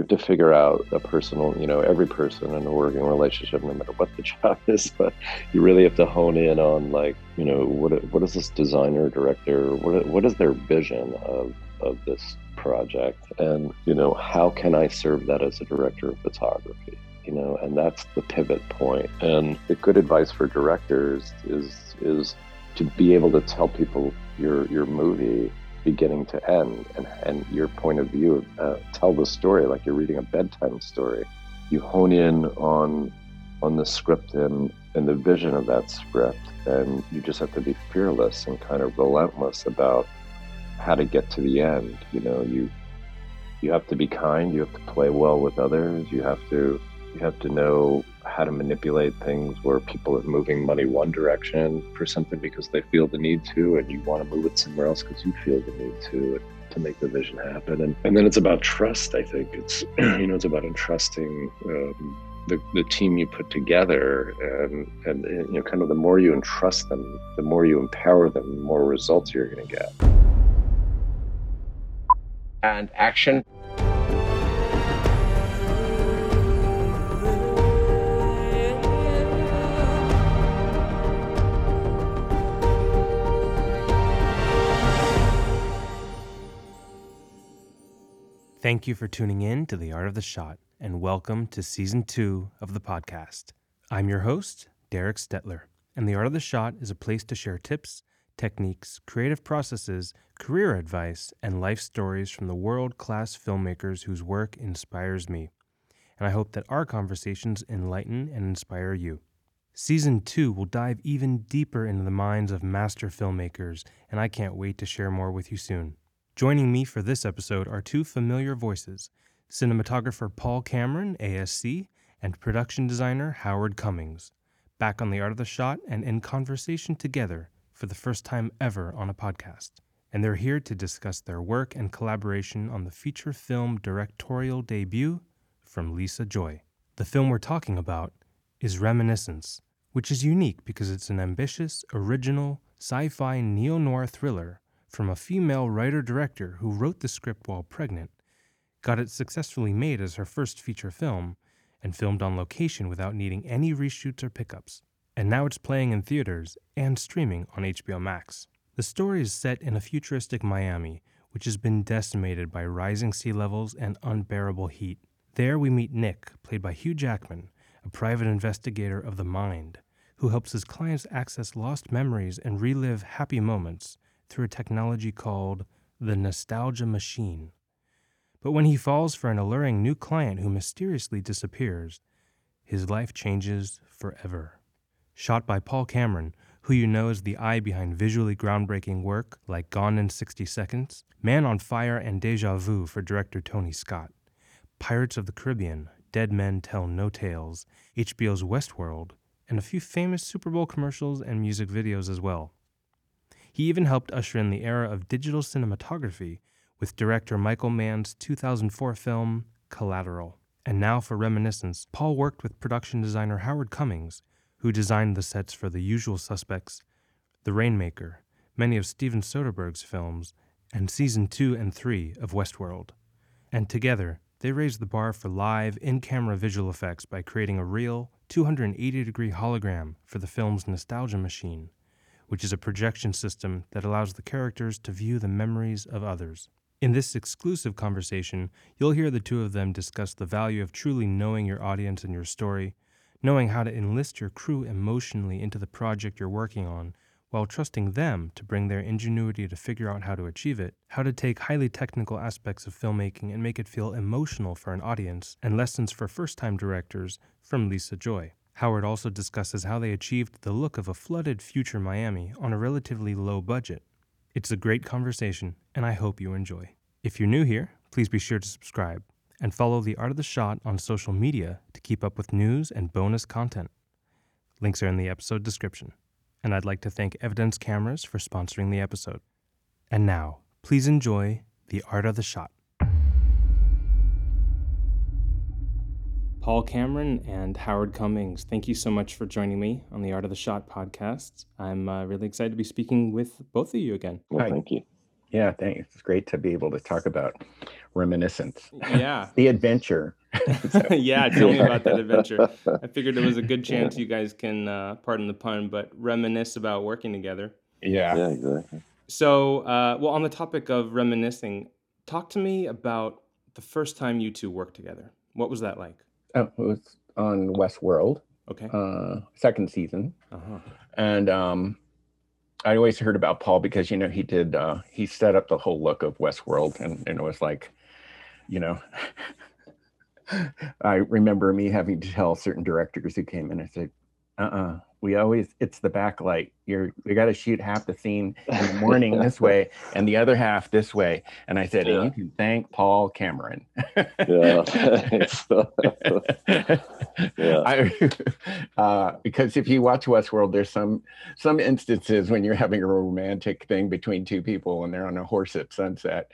you have to figure out a personal, you know, every person in a working relationship, no matter what the job is, but you really have to hone in on like, you know, what what is this designer, director, what what is their vision of of this project, and you know, how can I serve that as a director of photography? You know, and that's the pivot point. And the good advice for directors is is to be able to tell people your your movie beginning to end and, and your point of view uh, tell the story like you're reading a bedtime story. You hone in on on the script and and the vision of that script and you just have to be fearless and kind of relentless about how to get to the end you know? You you have to be kind you have to play well with others you have to you have to know how to manipulate things where people are moving money one direction for something because they feel the need to, and you want to move it somewhere else because you feel the need to to make the vision happen. And, and then it's about trust. I think it's you know it's about entrusting um, the, the team you put together, and and you know kind of the more you entrust them, the more you empower them, the more results you're going to get. And action. Thank you for tuning in to The Art of the Shot, and welcome to Season 2 of the podcast. I'm your host, Derek Stettler, and The Art of the Shot is a place to share tips, techniques, creative processes, career advice, and life stories from the world class filmmakers whose work inspires me. And I hope that our conversations enlighten and inspire you. Season 2 will dive even deeper into the minds of master filmmakers, and I can't wait to share more with you soon. Joining me for this episode are two familiar voices cinematographer Paul Cameron, ASC, and production designer Howard Cummings, back on the art of the shot and in conversation together for the first time ever on a podcast. And they're here to discuss their work and collaboration on the feature film directorial debut from Lisa Joy. The film we're talking about is Reminiscence, which is unique because it's an ambitious, original, sci fi neo noir thriller from a female writer director who wrote the script while pregnant, got it successfully made as her first feature film, and filmed on location without needing any reshoots or pickups. And now it's playing in theaters and streaming on HBO Max. The story is set in a futuristic Miami, which has been decimated by rising sea levels and unbearable heat. There we meet Nick, played by Hugh Jackman, a private investigator of the mind, who helps his clients access lost memories and relive happy moments through a technology called the nostalgia machine. But when he falls for an alluring new client who mysteriously disappears, his life changes forever. Shot by Paul Cameron, who you know is the eye behind visually groundbreaking work like Gone in 60 Seconds, Man on Fire, and Deja Vu for director Tony Scott, Pirates of the Caribbean, Dead Men Tell No Tales, HBO's Westworld, and a few famous Super Bowl commercials and music videos as well. He even helped usher in the era of digital cinematography with director Michael Mann's 2004 film Collateral. And now for Reminiscence, Paul worked with production designer Howard Cummings, who designed the sets for The Usual Suspects, The Rainmaker, many of Steven Soderbergh's films, and season 2 and 3 of Westworld. And together, they raised the bar for live, in camera visual effects by creating a real, 280 degree hologram for the film's nostalgia machine which is a projection system that allows the characters to view the memories of others. In this exclusive conversation, you'll hear the two of them discuss the value of truly knowing your audience and your story, knowing how to enlist your crew emotionally into the project you're working on, while trusting them to bring their ingenuity to figure out how to achieve it, how to take highly technical aspects of filmmaking and make it feel emotional for an audience, and lessons for first time directors from Lisa Joy. Howard also discusses how they achieved the look of a flooded future Miami on a relatively low budget. It's a great conversation, and I hope you enjoy. If you're new here, please be sure to subscribe and follow The Art of the Shot on social media to keep up with news and bonus content. Links are in the episode description. And I'd like to thank Evidence Cameras for sponsoring the episode. And now, please enjoy The Art of the Shot. Paul Cameron and Howard Cummings, thank you so much for joining me on the Art of the Shot podcast. I'm uh, really excited to be speaking with both of you again. Well, thank you. Yeah, thanks. It's great to be able to talk about reminiscence. Yeah. the adventure. yeah, tell me about that adventure. I figured it was a good chance you guys can, uh, pardon the pun, but reminisce about working together. Yeah. Yeah, exactly. So, uh, well, on the topic of reminiscing, talk to me about the first time you two worked together. What was that like? Oh, it was on Westworld, Okay. uh, second season. Uh-huh. and um I always heard about Paul because you know he did uh he set up the whole look of Westworld and, and it was like you know I remember me having to tell certain directors who came in I said uh-uh we always it's the backlight you're we got to shoot half the scene in the morning this way and the other half this way and I said Yeah. and you can thank Paul Cameron Yeah. Yeah. I, uh, because if you watch Westworld, there's some some instances when you're having a romantic thing between two people and they're on a horse at sunset.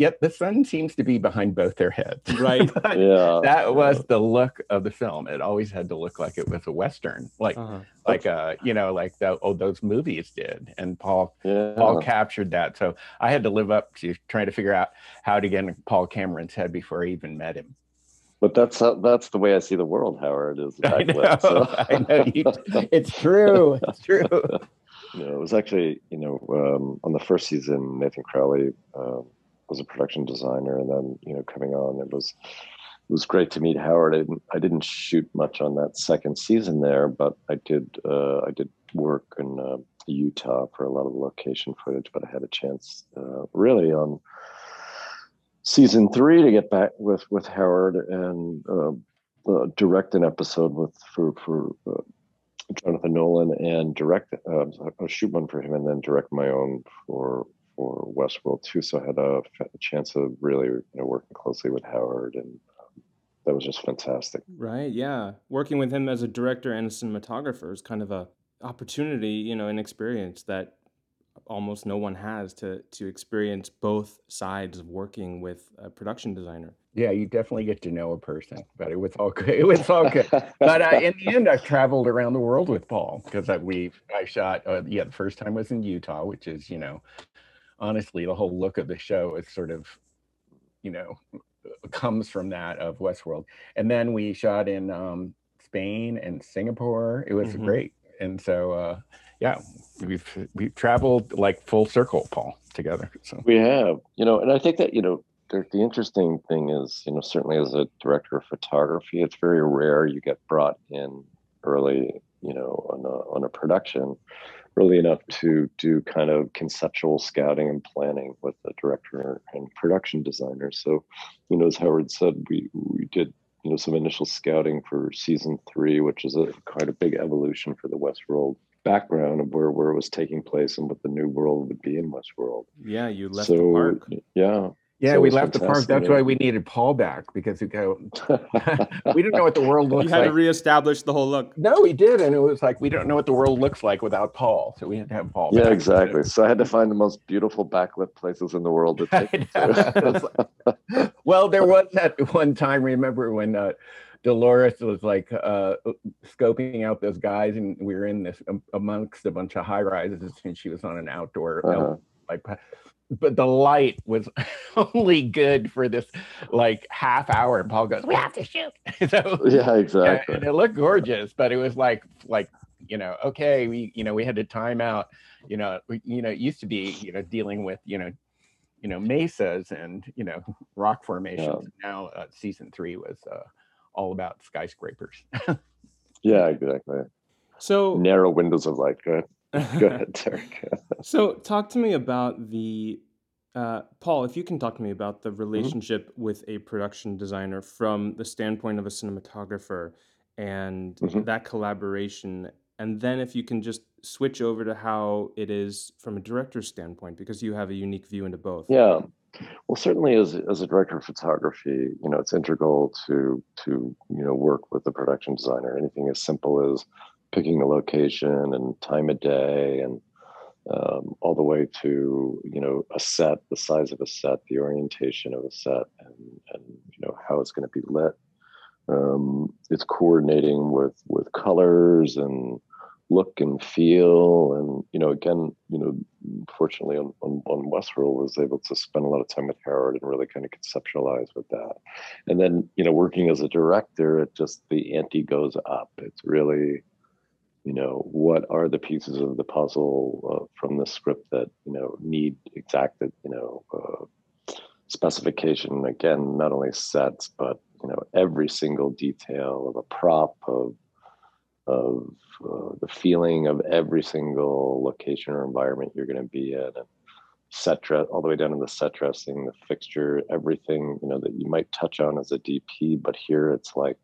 Yet the sun seems to be behind both their heads. Right. Yeah. that was the look of the film. It always had to look like it was a western, like Uh-huh. like uh you know like the, oh those movies did. And Paul Yeah. Paul captured that. So I had to live up to trying to figure out how to get in Paul Cameron's head before I even met him. But that's how, that's the way I see the world, Howard. Is I know, backlit, so- I know. You, it's true. It's true. you know, it was actually, you know, um, on the first season, Nathan Crowley um, was a production designer, and then, you know, coming on, it was it was great to meet Howard. I didn't, I didn't shoot much on that second season there, but I did uh, I did work in uh, Utah for a lot of location footage. But I had a chance, uh, really, on season three to get back with with Howard and uh, uh, direct an episode with for for. Uh, Jonathan Nolan and direct uh, shoot one for him and then direct my own for for Westworld too. So I had a, a chance of really you know working closely with Howard and um, that was just fantastic. Right. Yeah. Working with him as a director and a cinematographer is kind of a opportunity, you know, an experience that almost no one has to to experience both sides of working with a production designer. Yeah, you definitely get to know a person, but it was all good. It was all good. But uh, in the end, I've traveled around the world with Paul because I, we I shot. Uh, yeah, the first time was in Utah, which is you know, honestly, the whole look of the show is sort of, you know, comes from that of Westworld. And then we shot in um, Spain and Singapore. It was Mhm. great, and so uh, yeah, we've we've traveled like full circle, Paul, together. So we have, you know, and I think that you know the, the interesting thing is, you know, certainly as a director of photography, it's very rare you get brought in early, you know, on a on a production early enough to do kind of conceptual scouting and planning with the director and production designer. So, you know, as Howard said, we we did you know some initial scouting for season three, which is a quite a big evolution for the Westworld background of where where it was taking place and what the new world would be in Westworld. Yeah, you left so the park. yeah, yeah, So we left the park. That's yeah. why we needed Paul back because we go. we didn't know what the world looks like. You had to reestablish the whole look. no, we did, and it was like we don't know what the world looks like without Paul, so we had to have Paul. yeah, exactly. So I had to find the most beautiful backlit places in the world to take to. well, there was that one time. Remember when uh, Dolores was like uh, scoping out those guys, and we were in this um, amongst a bunch of high rises, and she was on an outdoor Uh-huh. like but the light was only good for this like half hour and paul goes we have to shoot so Yeah, yeah, exactly. and it looked gorgeous but it was like like you know okay we you know we had to time out you know we, you know it used to be you know dealing with you know you know mesas and you know rock formations now uh, season three was uh, all about skyscrapers Yeah, exactly. So Narrow windows of light. Go ahead. Go ahead, Derek. So, talk to me about the uh, Paul. If you can talk to me about the relationship with a production designer from the standpoint of a cinematographer and Mhm. that collaboration, and then if you can just switch over to how it is from a director's standpoint, because you have a unique view into both. Yeah. Well, certainly as as a director of photography, you know, it's integral to to you know work with the production designer. Anything as simple as picking a location and time of day, and um, all the way to you know a set, the size of a set, the orientation of a set, and and you know how it's going to be lit. Um, it's coordinating with with colors and look and feel, and you know again, you know fortunately on, on, on Westworld was able to spend a lot of time with Howard and really kind of conceptualize with that. And then, you know, working as a director, it just the ante goes up. It's really, you know, what are the pieces of the puzzle uh, from the script that, you know, need exacted, you know, uh, specification. Again, not only sets, but, you know, every single detail of a prop, of of uh, the feeling of every single location or environment you're going to be in and set dress all the way down to the set dressing the fixture everything you know that you might touch on as a dp but here it's like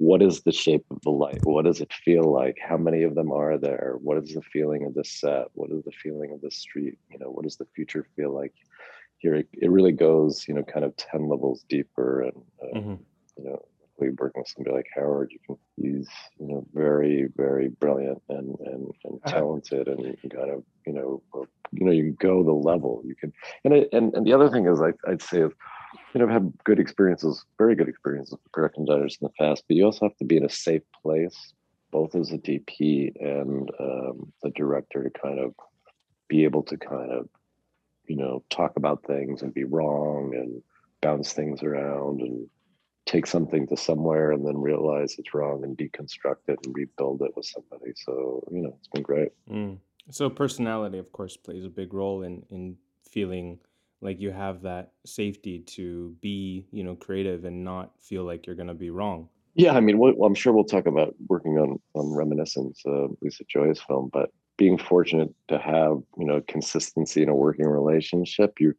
what is the shape of the light? What does it feel like? How many of them are there? What is the feeling of the set? What is the feeling of the street? You know what does the future feel like? Here it, it really goes you know kind of 10 levels deeper and uh, mm-hmm. you know working with somebody like Howard, you can he's you know very very brilliant and and, and uh-huh. talented, and you can kind of you know you know you can go the level. You can and it, and and the other thing is I, I'd say is you know I've had good experiences, very good experiences with production designers in the past, but you also have to be in a safe place, both as a DP and um, the director, to kind of be able to kind of you know talk about things and be wrong and bounce things around and take something to somewhere and then realize it's wrong and deconstruct it and rebuild it with somebody. So, you know, it's been great. Mm. So personality, of course, plays a big role in in feeling like you have that safety to be, you know, creative and not feel like you're going to be wrong. Yeah, I mean, I'm sure we'll talk about working on on Reminiscence, uh, Lisa Joy's film, but being fortunate to have you know consistency in a working relationship, you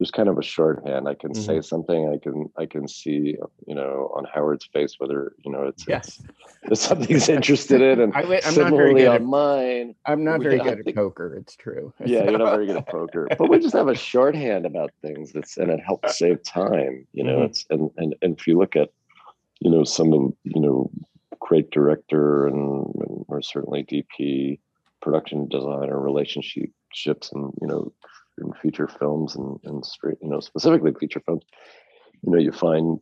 there's kind of a shorthand. I can mm-hmm. say something. I can I can see you know on Howard's face whether you know it's yes it's, something's interested in, and I, am not very good at mine. I'm not very good at poker. It's true. yeah, you're not very good at poker, but we just have a shorthand about things. That's and it helps save time. You know, mm-hmm. it's and and and if you look at you know some of you know great director and, and or certainly DP production designer relationships and you know in feature films and, and straight, you know, specifically feature films, you know, you find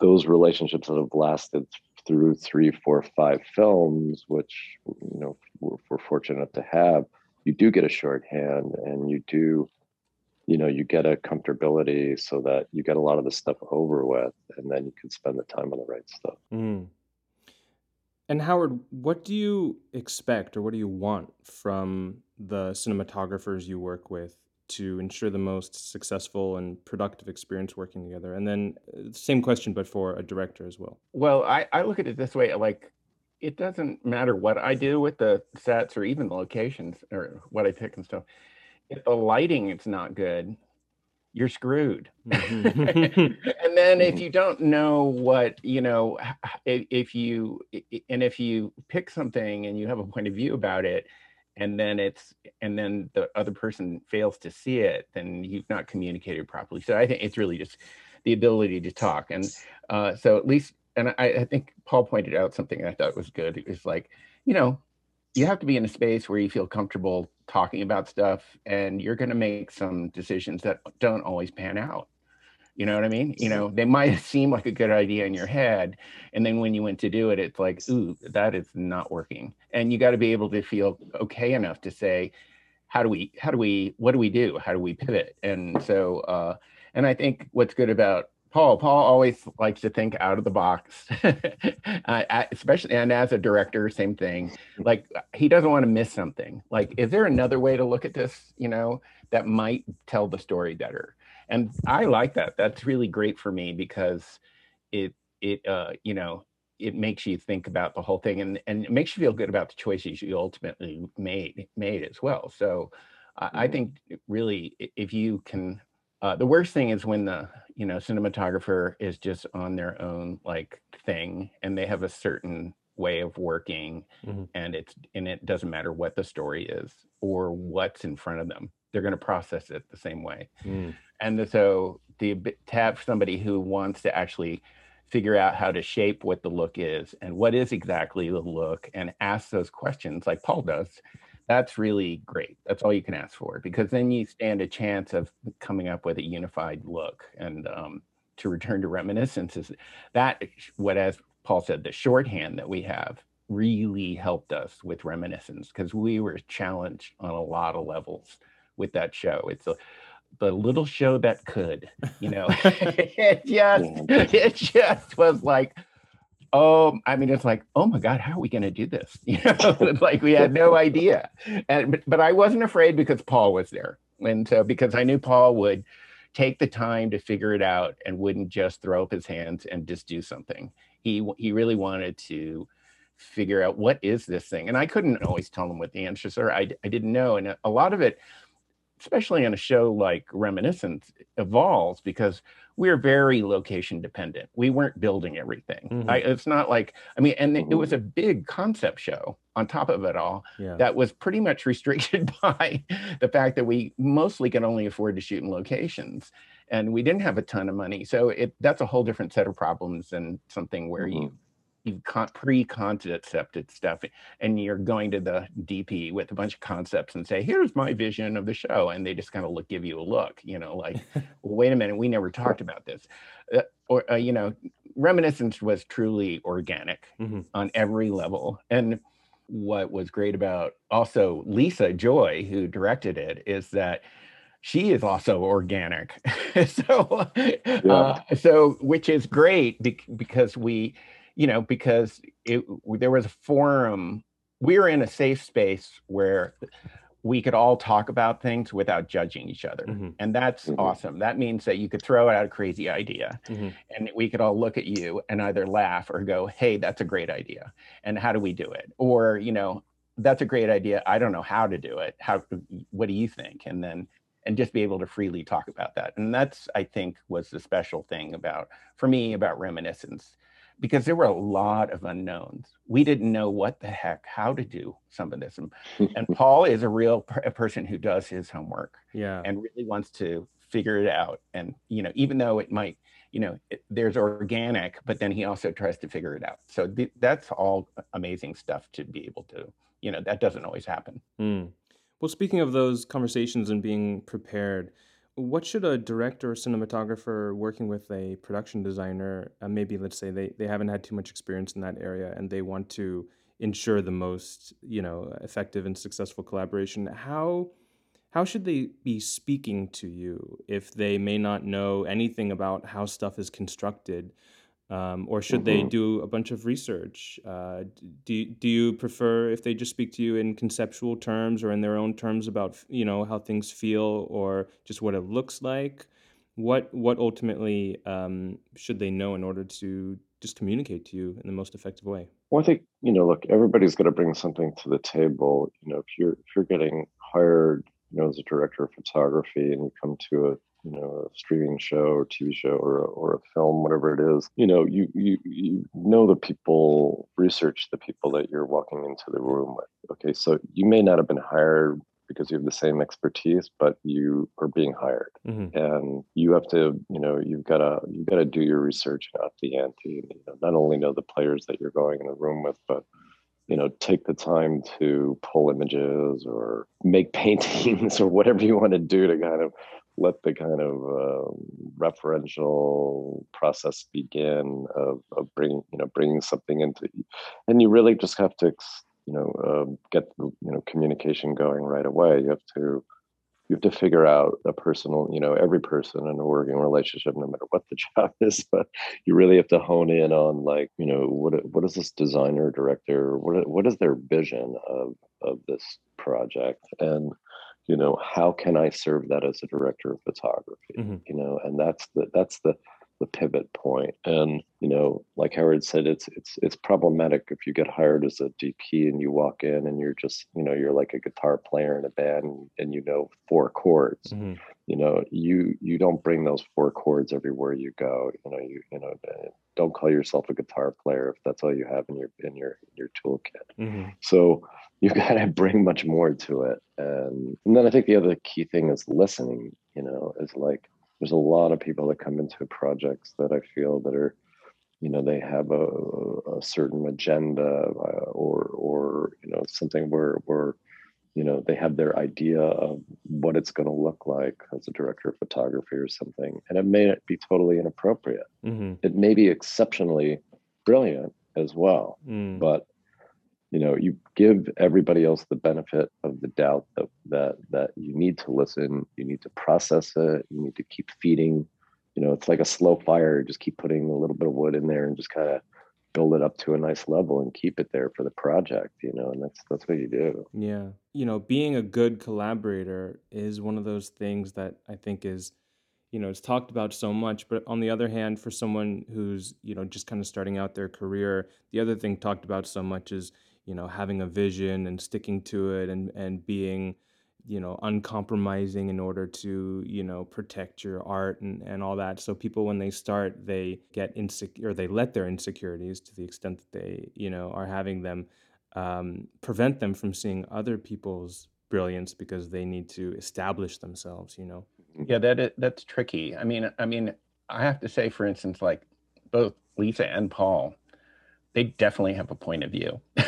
those relationships that have lasted through three, four, five films, which you know we're, we're fortunate to have. You do get a shorthand, and you do, you know, you get a comfortability so that you get a lot of the stuff over with, and then you can spend the time on the right stuff. Mm. And Howard, what do you expect or what do you want from the cinematographers you work with to ensure the most successful and productive experience working together? And then, uh, same question, but for a director as well. Well, I, I look at it this way like, it doesn't matter what I do with the sets or even the locations or what I pick and stuff. If the lighting is not good, you're screwed. Mm-hmm. and then if you don't know what, you know, if, if you, and if you pick something and you have a point of view about it, and then it's, and then the other person fails to see it, then you've not communicated properly. So I think it's really just the ability to talk. And uh, so at least, and I, I think Paul pointed out something I thought was good. It was like, you know, you have to be in a space where you feel comfortable talking about stuff and you're going to make some decisions that don't always pan out. You know what i mean? You know they might seem like a good idea in your head and then when you went to do it it's like ooh that is not working. And you got to be able to feel okay enough to say how do we how do we what do we do? How do we pivot? And so uh and i think what's good about Paul. Paul always likes to think out of the box, uh, especially and as a director, same thing. Like he doesn't want to miss something. Like, is there another way to look at this? You know, that might tell the story better. And I like that. That's really great for me because it it uh, you know it makes you think about the whole thing and and it makes you feel good about the choices you ultimately made made as well. So I think really if you can uh, the worst thing is when the you know cinematographer is just on their own like thing and they have a certain way of working mm-hmm. and it's and it doesn't matter what the story is or what's in front of them they're going to process it the same way mm. and so the to have somebody who wants to actually figure out how to shape what the look is and what is exactly the look and ask those questions like paul does that's really great. That's all you can ask for because then you stand a chance of coming up with a unified look. And um, to return to reminiscences, that what as Paul said, the shorthand that we have really helped us with Reminiscence because we were challenged on a lot of levels with that show. It's a the little show that could, you know. it just it just was like oh, I mean, it's like, oh my God, how are we going to do this? You know, like we had no idea. And but, but I wasn't afraid because Paul was there, and so because I knew Paul would take the time to figure it out and wouldn't just throw up his hands and just do something. He he really wanted to figure out what is this thing, and I couldn't always tell him what the answers are. I I didn't know, and a lot of it especially on a show like Reminiscence, evolves because we're very location dependent. We weren't building everything. Mm-hmm. I, it's not like I mean, and mm-hmm. it was a big concept show on top of it all yeah. that was pretty much restricted by the fact that we mostly could only afford to shoot in locations, and we didn't have a ton of money. So it that's a whole different set of problems than something where mm-hmm. you you pre-concepted stuff and you're going to the dp with a bunch of concepts and say here's my vision of the show and they just kind of look give you a look you know like well, wait a minute we never talked about this uh, or uh, you know reminiscence was truly organic mm-hmm. on every level and what was great about also lisa joy who directed it is that she is also organic so yeah. uh, so which is great because we you know, because it, there was a forum, we were in a safe space where we could all talk about things without judging each other. Mm-hmm. And that's mm-hmm. awesome. That means that you could throw out a crazy idea mm-hmm. and we could all look at you and either laugh or go, hey, that's a great idea. And how do we do it? Or, you know, that's a great idea. I don't know how to do it. How, what do you think? And then, and just be able to freely talk about that. And that's, I think, was the special thing about, for me, about reminiscence because there were a lot of unknowns. We didn't know what the heck, how to do some of this. And, and Paul is a real a person who does his homework yeah. and really wants to figure it out. And, you know, even though it might, you know, it, there's organic, but then he also tries to figure it out. So th- that's all amazing stuff to be able to, you know, that doesn't always happen. Mm. Well, speaking of those conversations and being prepared, what should a director or cinematographer working with a production designer, uh, maybe let's say they, they haven't had too much experience in that area and they want to ensure the most, you know, effective and successful collaboration, how how should they be speaking to you if they may not know anything about how stuff is constructed um, or should mm-hmm. they do a bunch of research? Uh, do do you prefer if they just speak to you in conceptual terms or in their own terms about you know how things feel or just what it looks like? What what ultimately um, should they know in order to just communicate to you in the most effective way? Well, I think you know, look, everybody's got to bring something to the table. You know, if you're if you're getting hired, you know, as a director of photography, and you come to a you know a streaming show or TV show or a, or a film, whatever it is, you know you you you know the people, research the people that you're walking into the room with. Okay, so you may not have been hired because you have the same expertise, but you are being hired, mm-hmm. and you have to you know you've got to you've got to do your research and up the ante. You know, not only know the players that you're going in the room with, but you know take the time to pull images or make paintings or whatever you want to do to kind of let the kind of uh, referential process begin of, of bringing you know bringing something into and you really just have to you know uh, get you know communication going right away. You have to you have to figure out a personal you know every person in a working relationship no matter what the job is but you really have to hone in on like you know what what is this designer director what what is their vision of of this project? And you know how can i serve that as a director of photography mm-hmm. you know and that's the that's the the pivot point and you know like howard said it's it's it's problematic if you get hired as a dp and you walk in and you're just you know you're like a guitar player in a band and you know four chords mm-hmm. you know you you don't bring those four chords everywhere you go you know you you know don't call yourself a guitar player if that's all you have in your in your your toolkit mm-hmm. so you've got to bring much more to it. And, and then I think the other key thing is listening, you know, is like there's a lot of people that come into projects that I feel that are, you know, they have a, a certain agenda uh, or, or, you know, something where, where, you know, they have their idea of what it's going to look like as a director of photography or something. And it may not be totally inappropriate. Mm-hmm. It may be exceptionally brilliant as well. Mm. But you know you give everybody else the benefit of the doubt that that that you need to listen you need to process it you need to keep feeding you know it's like a slow fire just keep putting a little bit of wood in there and just kind of build it up to a nice level and keep it there for the project you know and that's that's what you do. Yeah. You know being a good collaborator is one of those things that i think is you know it's talked about so much but on the other hand for someone who's you know just kind of starting out their career the other thing talked about so much is you know having a vision and sticking to it and and being you know uncompromising in order to you know protect your art and and all that. So people when they start they get insecure they let their insecurities to the extent that they you know are having them um, prevent them from seeing other people's brilliance because they need to establish themselves you know? Yeah that that's tricky. I mean i mean i have to say for instance like both lisa and paul they definitely have a point of view.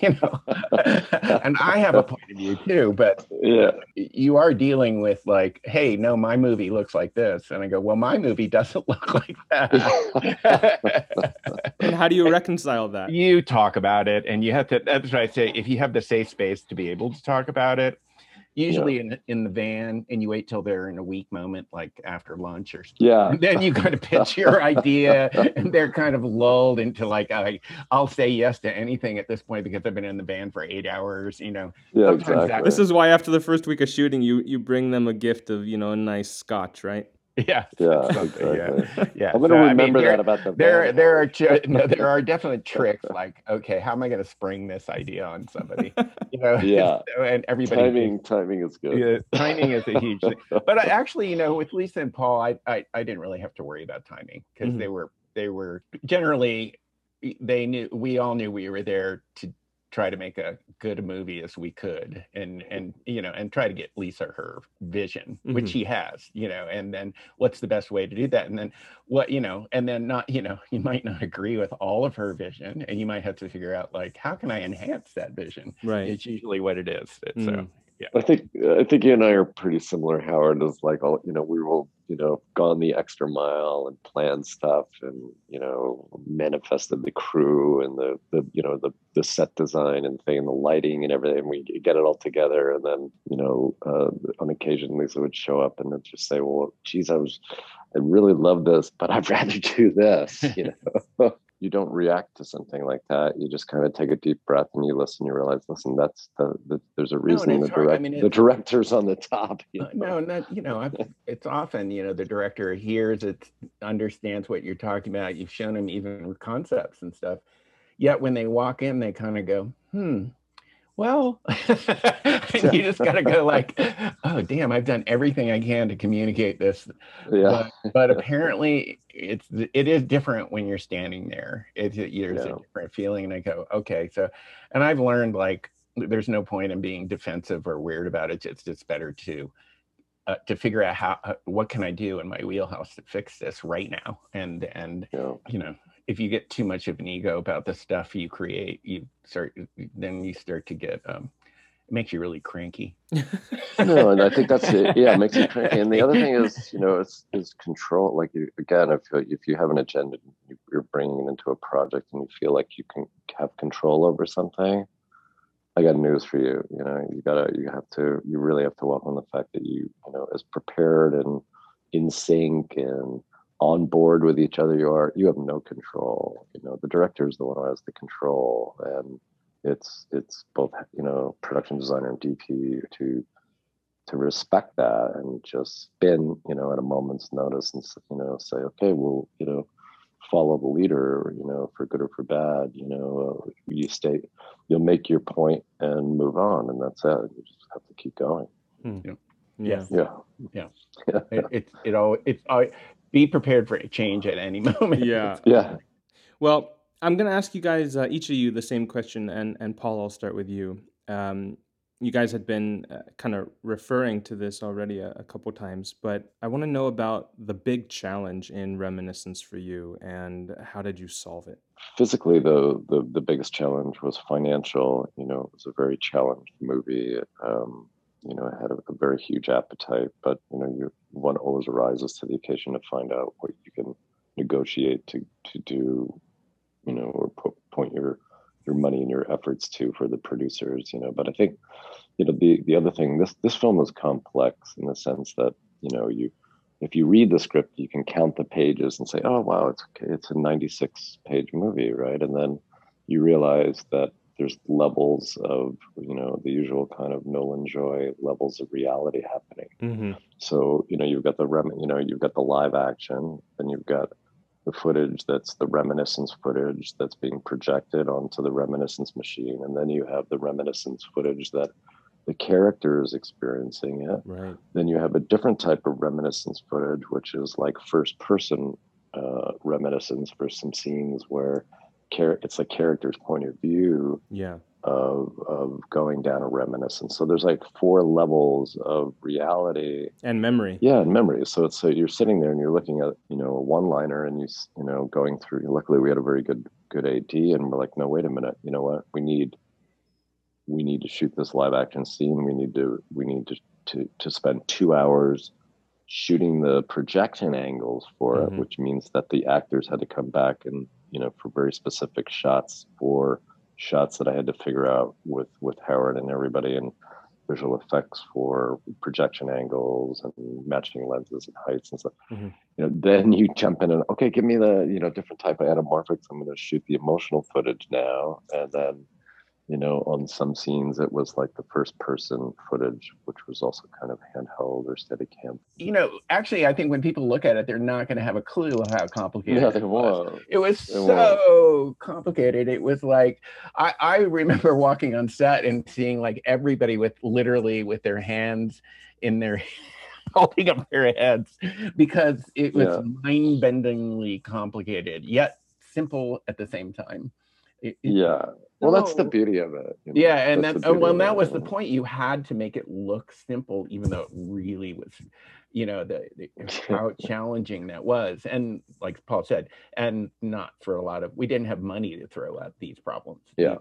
You know? And i have a point of view too but yeah. you are dealing with like hey no my movie looks like this. And i go well my movie doesn't look like that. And how do you reconcile that? You talk about it and you have to that's what i say if you have the safe space to be able to talk about it usually yeah. in in the van and you wait till they're in a weak moment like after lunch or yeah and then you kind of pitch your idea and they're kind of lulled into like I, i'll say yes to anything at this point because i've been in the van for eight hours you know yeah exactly. this is why after the first week of shooting you you bring them a gift of you know a nice scotch right yeah, yeah, exactly. yeah, yeah. I'm gonna so, remember I mean, that about the. There, there are no, there are definite tricks. Like, okay, how am I going to spring this idea on somebody? You know, yeah. and everybody. Timing, timing is good. Yeah, timing is a huge thing. But I, actually, you know, with Lisa and Paul, I, I, I didn't really have to worry about timing because mm-hmm. they were, they were generally, they knew, we all knew we were there to try to make a good movie as we could and and you know and try to get lisa her vision mm-hmm. which she has you know and then what's the best way to do that? And then what you know and then not you know you might not agree with all of her vision and you might have to figure out like how can i enhance that vision? Right. It's usually what it is mm. so yeah. I think i think you and i are pretty similar howard is like all you know we will you know gone the extra mile and planned stuff and you know manifested the crew and the the you know the the set design and thing and the lighting and everything. We get it all together and then you know uh, on occasion lisa would show up and then just say well geez i was i really love this but i'd rather do this you know you don't react to something like that. You just kind of take a deep breath and you listen. You realize, listen, that's the, the there's a reason no, the direct, I mean, the director's on the top. You know? No, not you know. it's often you know the director hears it, understands what you're talking about. You've shown them even concepts and stuff. Yet when they walk in, they kind of go, hmm, well, you just got to go like, oh, damn, I've done everything I can to communicate this. Yeah. But, but apparently it's, it is different when you're standing there. It's, there's yeah. a different feeling. And I go, okay. So, and I've learned like, there's no point in being defensive or weird about it. It's just better to, uh, to figure out how, uh, what can I do in my wheelhouse to fix this right now? And, and, yeah. you know, if you get too much of an ego about the stuff you create, you start then you start to get um, it makes you really cranky. no, and I think that's it. Yeah, it makes you cranky. And the other thing is, you know, it's is control. Like you, again, if if you have an agenda, you're bringing it into a project, and you feel like you can have control over something. I got news for you. You know, you gotta, you have to, you really have to welcome the fact that you, you know, as prepared and in sync and on board with each other you are you have no control you know the director is the one who has the control and it's it's both you know production designer and dp to to respect that and just spin you know at a moment's notice and you know say okay well you know follow the leader you know for good or for bad you know uh, you stay you'll make your point and move on and that's it you just have to keep going hmm. yeah. Yeah. Yeah. Yeah. yeah. It, it, it all, it's, I, be prepared for a change at any moment. Yeah. Yeah. Well, I'm going to ask you guys, uh, each of you, the same question, and and Paul, I'll start with you. Um, you guys had been uh, kind of referring to this already a, a couple times, but I want to know about the big challenge in reminiscence for you, and how did you solve it? Physically, the the, the biggest challenge was financial. You know, it was a very challenged movie. Um, you know, I had a, a, very huge appetite, but you know, you one always arises to the occasion to find out what you can negotiate to to do, you know, or po- point your your money and your efforts to for the producers, you know. But I think, you know, the the other thing this this film was complex in the sense that you know you if you read the script, you can count the pages and say, oh wow, it's it's a 96 page movie, right? And then you realize that there's levels of you know the usual kind of Nolan joy levels of reality happening. Mm-hmm. So you know you've got the rem, you know you've got the live action, then you've got the footage that's the reminiscence footage that's being projected onto the reminiscence machine, and then you have the reminiscence footage that the character is experiencing it. Right. Then you have a different type of reminiscence footage, which is like first person uh, reminiscence for some scenes where char- it's a character's point of view Yeah. of of going down a reminiscence. So there's like four levels of reality. And memory. Yeah, and memory. So it's so you're sitting there and you're looking at you know a one liner and you you know going through. Luckily, we had a very good good AD, and we're like, no, wait a minute. You know what? We need we need to shoot this live action scene. We need to we need to to to spend two hours shooting the projection angles for Mhm. it, which means that the actors had to come back and you know for very specific shots for shots that I had to figure out with with Howard and everybody and visual effects for projection angles and matching lenses and heights and stuff. Mhm. You know, then you jump in and okay, give me the you know different type of anamorphics. I'm going to shoot the emotional footage now, and then you know on some scenes it was like the first person footage, which was also kind of handheld or Steadicam. You know, actually, I think when people look at it, they're not going to have a clue of how complicated it was. won't. It was They won't. so complicated. It was like I, I remember walking on set and seeing like everybody with literally with their hands in their holding up their heads because it was Yeah. mind-bendingly complicated yet simple at the same time. It- it- Yeah. Well, that's the beauty of it. you know. yeah, and That's that the well, that was the point. You had to make it look simple, even though it really was, you know, the, the how challenging that was. And like Paul said, and not for a lot of we didn't have money to throw at these problems. Yeah.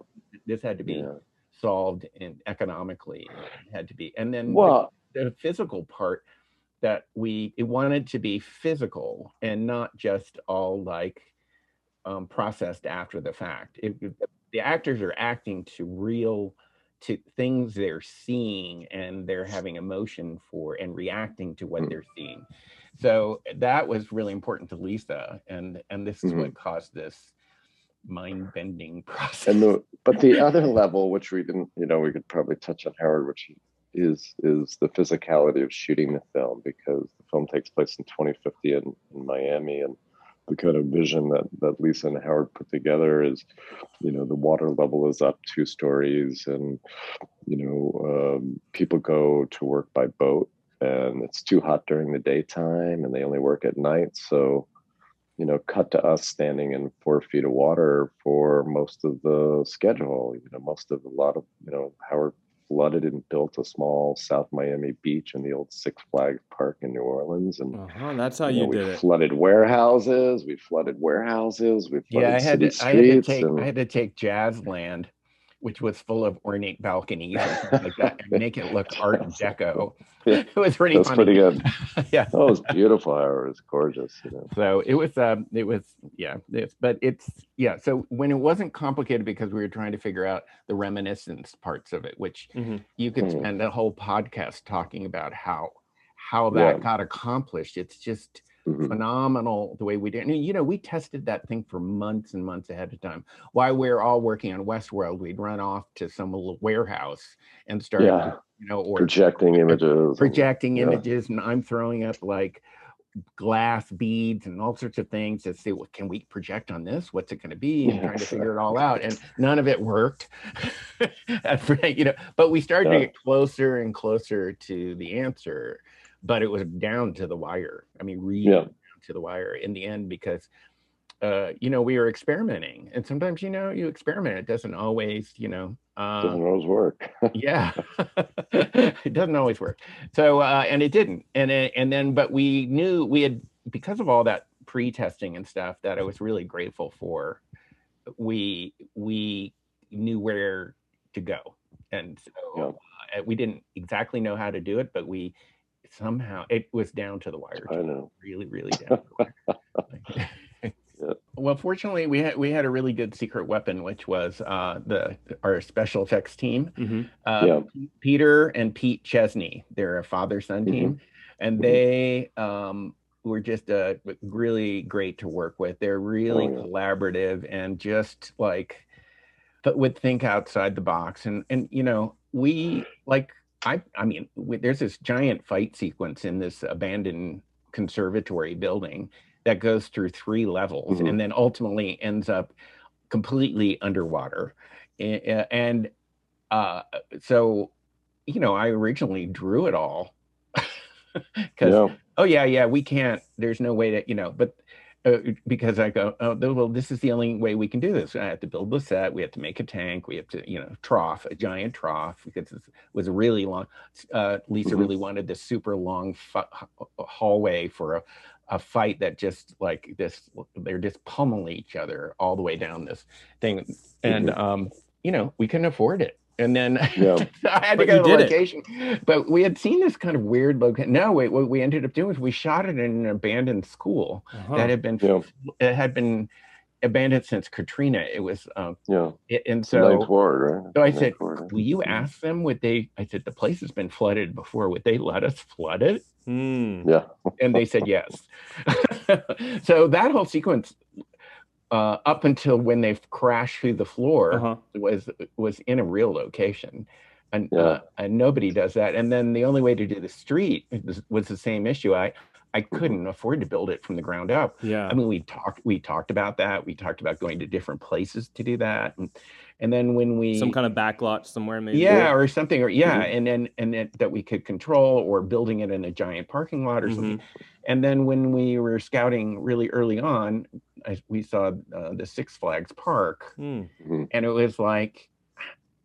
this had to be Yeah. solved in economically. It had to be, and then the- Well, the physical part that we it wanted to be physical and not just all like um, processed after the fact. It, it- the actors are acting to real to things they're seeing and they're having emotion for and reacting to what Mm. they're seeing. So that was really important to Lisa, and and this is what caused this mind bending process. and the but the other level which we didn't you know we could probably touch on howard which is is the physicality of shooting the film because the film takes place in 2050 in, in miami and the kind of vision that that lisa and howard put together is you know the water level is up two stories and you know um, people go to work by boat and it's too hot during the daytime and they only work at night so you know, cut to us standing in four feet of water for most of the schedule. You know, most of a lot of, you know, Howard flooded and built a small South Miami beach in the old Six Flags Park in New Orleans. And Uh-huh. That's how you, you, know, we did it. flooded warehouses, we flooded warehouses, we flooded yeah, I had to, I had to take and, I had to take Jazzland, which was full of ornate balconies and like that, and make it look Art Deco. Yeah, It was pretty that's funny. pretty good. yeah. Oh, it was beautiful, Howard. was gorgeous, you know. So it was um it was yeah, this but it's yeah, so when it wasn't complicated because we were trying to figure out the reminiscence parts of it, which Mhm. you could Mhm. spend a whole podcast talking about how how that Yeah. got accomplished. It's just Mhm. phenomenal the way we did. And, you know, we tested that thing for months and months ahead of time. While we are all working on Westworld, we'd run off to some little warehouse and start, Yeah, you know, or projecting images. and- projecting yeah. images, and I'm throwing up like glass beads and all sorts of things to see what can we project on this? What's it going to be? And trying to figure it all out, and none of it worked. You know, but we started to get closer and closer to the answer, but it was down to the wire. I mean, really Yeah. down to the wire in the end because uh, you know, we were experimenting, and sometimes, you know, you experiment. It doesn't always, you know, uh, Doesn't always work. yeah it doesn't always work so uh and it didn't and it- and then but we knew we had because of all that pre-testing and stuff that i was really grateful for we we knew where to go and so Yeah. uh, we didn't exactly know how to do it but we somehow it was down to the wire I know. really really down to the wire. well, fortunately, we had we had a really good secret weapon, which was uh, the our special effects team. Mm-hmm. Uh, Yeah. Peter and Pete Chesney. They're a father son Mhm. team, and Mhm. they um, were just uh, really great to work with. They're really Oh, yeah. collaborative and just like, but would think outside the box. And and you know, we like I I mean, there's this giant fight sequence in this abandoned conservatory building that goes through three levels Mhm. and then ultimately ends up completely underwater. And uh, so, you know, I originally drew it all because Yeah. oh yeah yeah we can't there's no way to you know but uh, because i go oh well this is the only way we can do this. I have to build the set we have to make a tank we have to you know trough a giant trough because it was a really long. Uh, lisa Mhm. really wanted this super long hallway for a, a fight that just like this they're just pummeling each other all the way down this thing. And um you know we couldn't afford it and then Yeah. I had to But go to the did it. location. But we had seen this kind of weird location. No, wait, what we ended up doing is we shot it in an abandoned school Uh-huh. that had been Yeah. it had been abandoned since Katrina. It was um Yeah. it, and Ninth so ward, right? so I Ninth said, ward. will you ask them would they I said the place has been flooded before. Would they let us flood it? Mm. Yeah. And they said yes. so that whole sequence uh, up until when they crashed through the floor Uh-huh. was was in a real location and Yeah. uh, and nobody does that and then the only way to do the street was, was the same issue i i Mm-hmm. couldn't afford to build it from the ground up Yeah. i mean we talked we talked about that we talked about going to different places to do that and, and then when we Some kind of backlot somewhere, maybe. yeah or something or yeah Mhm. and then and then that we could control or building it in a giant parking lot or something Mhm. and then when we were scouting really early on I, we saw uh, the six flags park Mm. Mhm. and it was like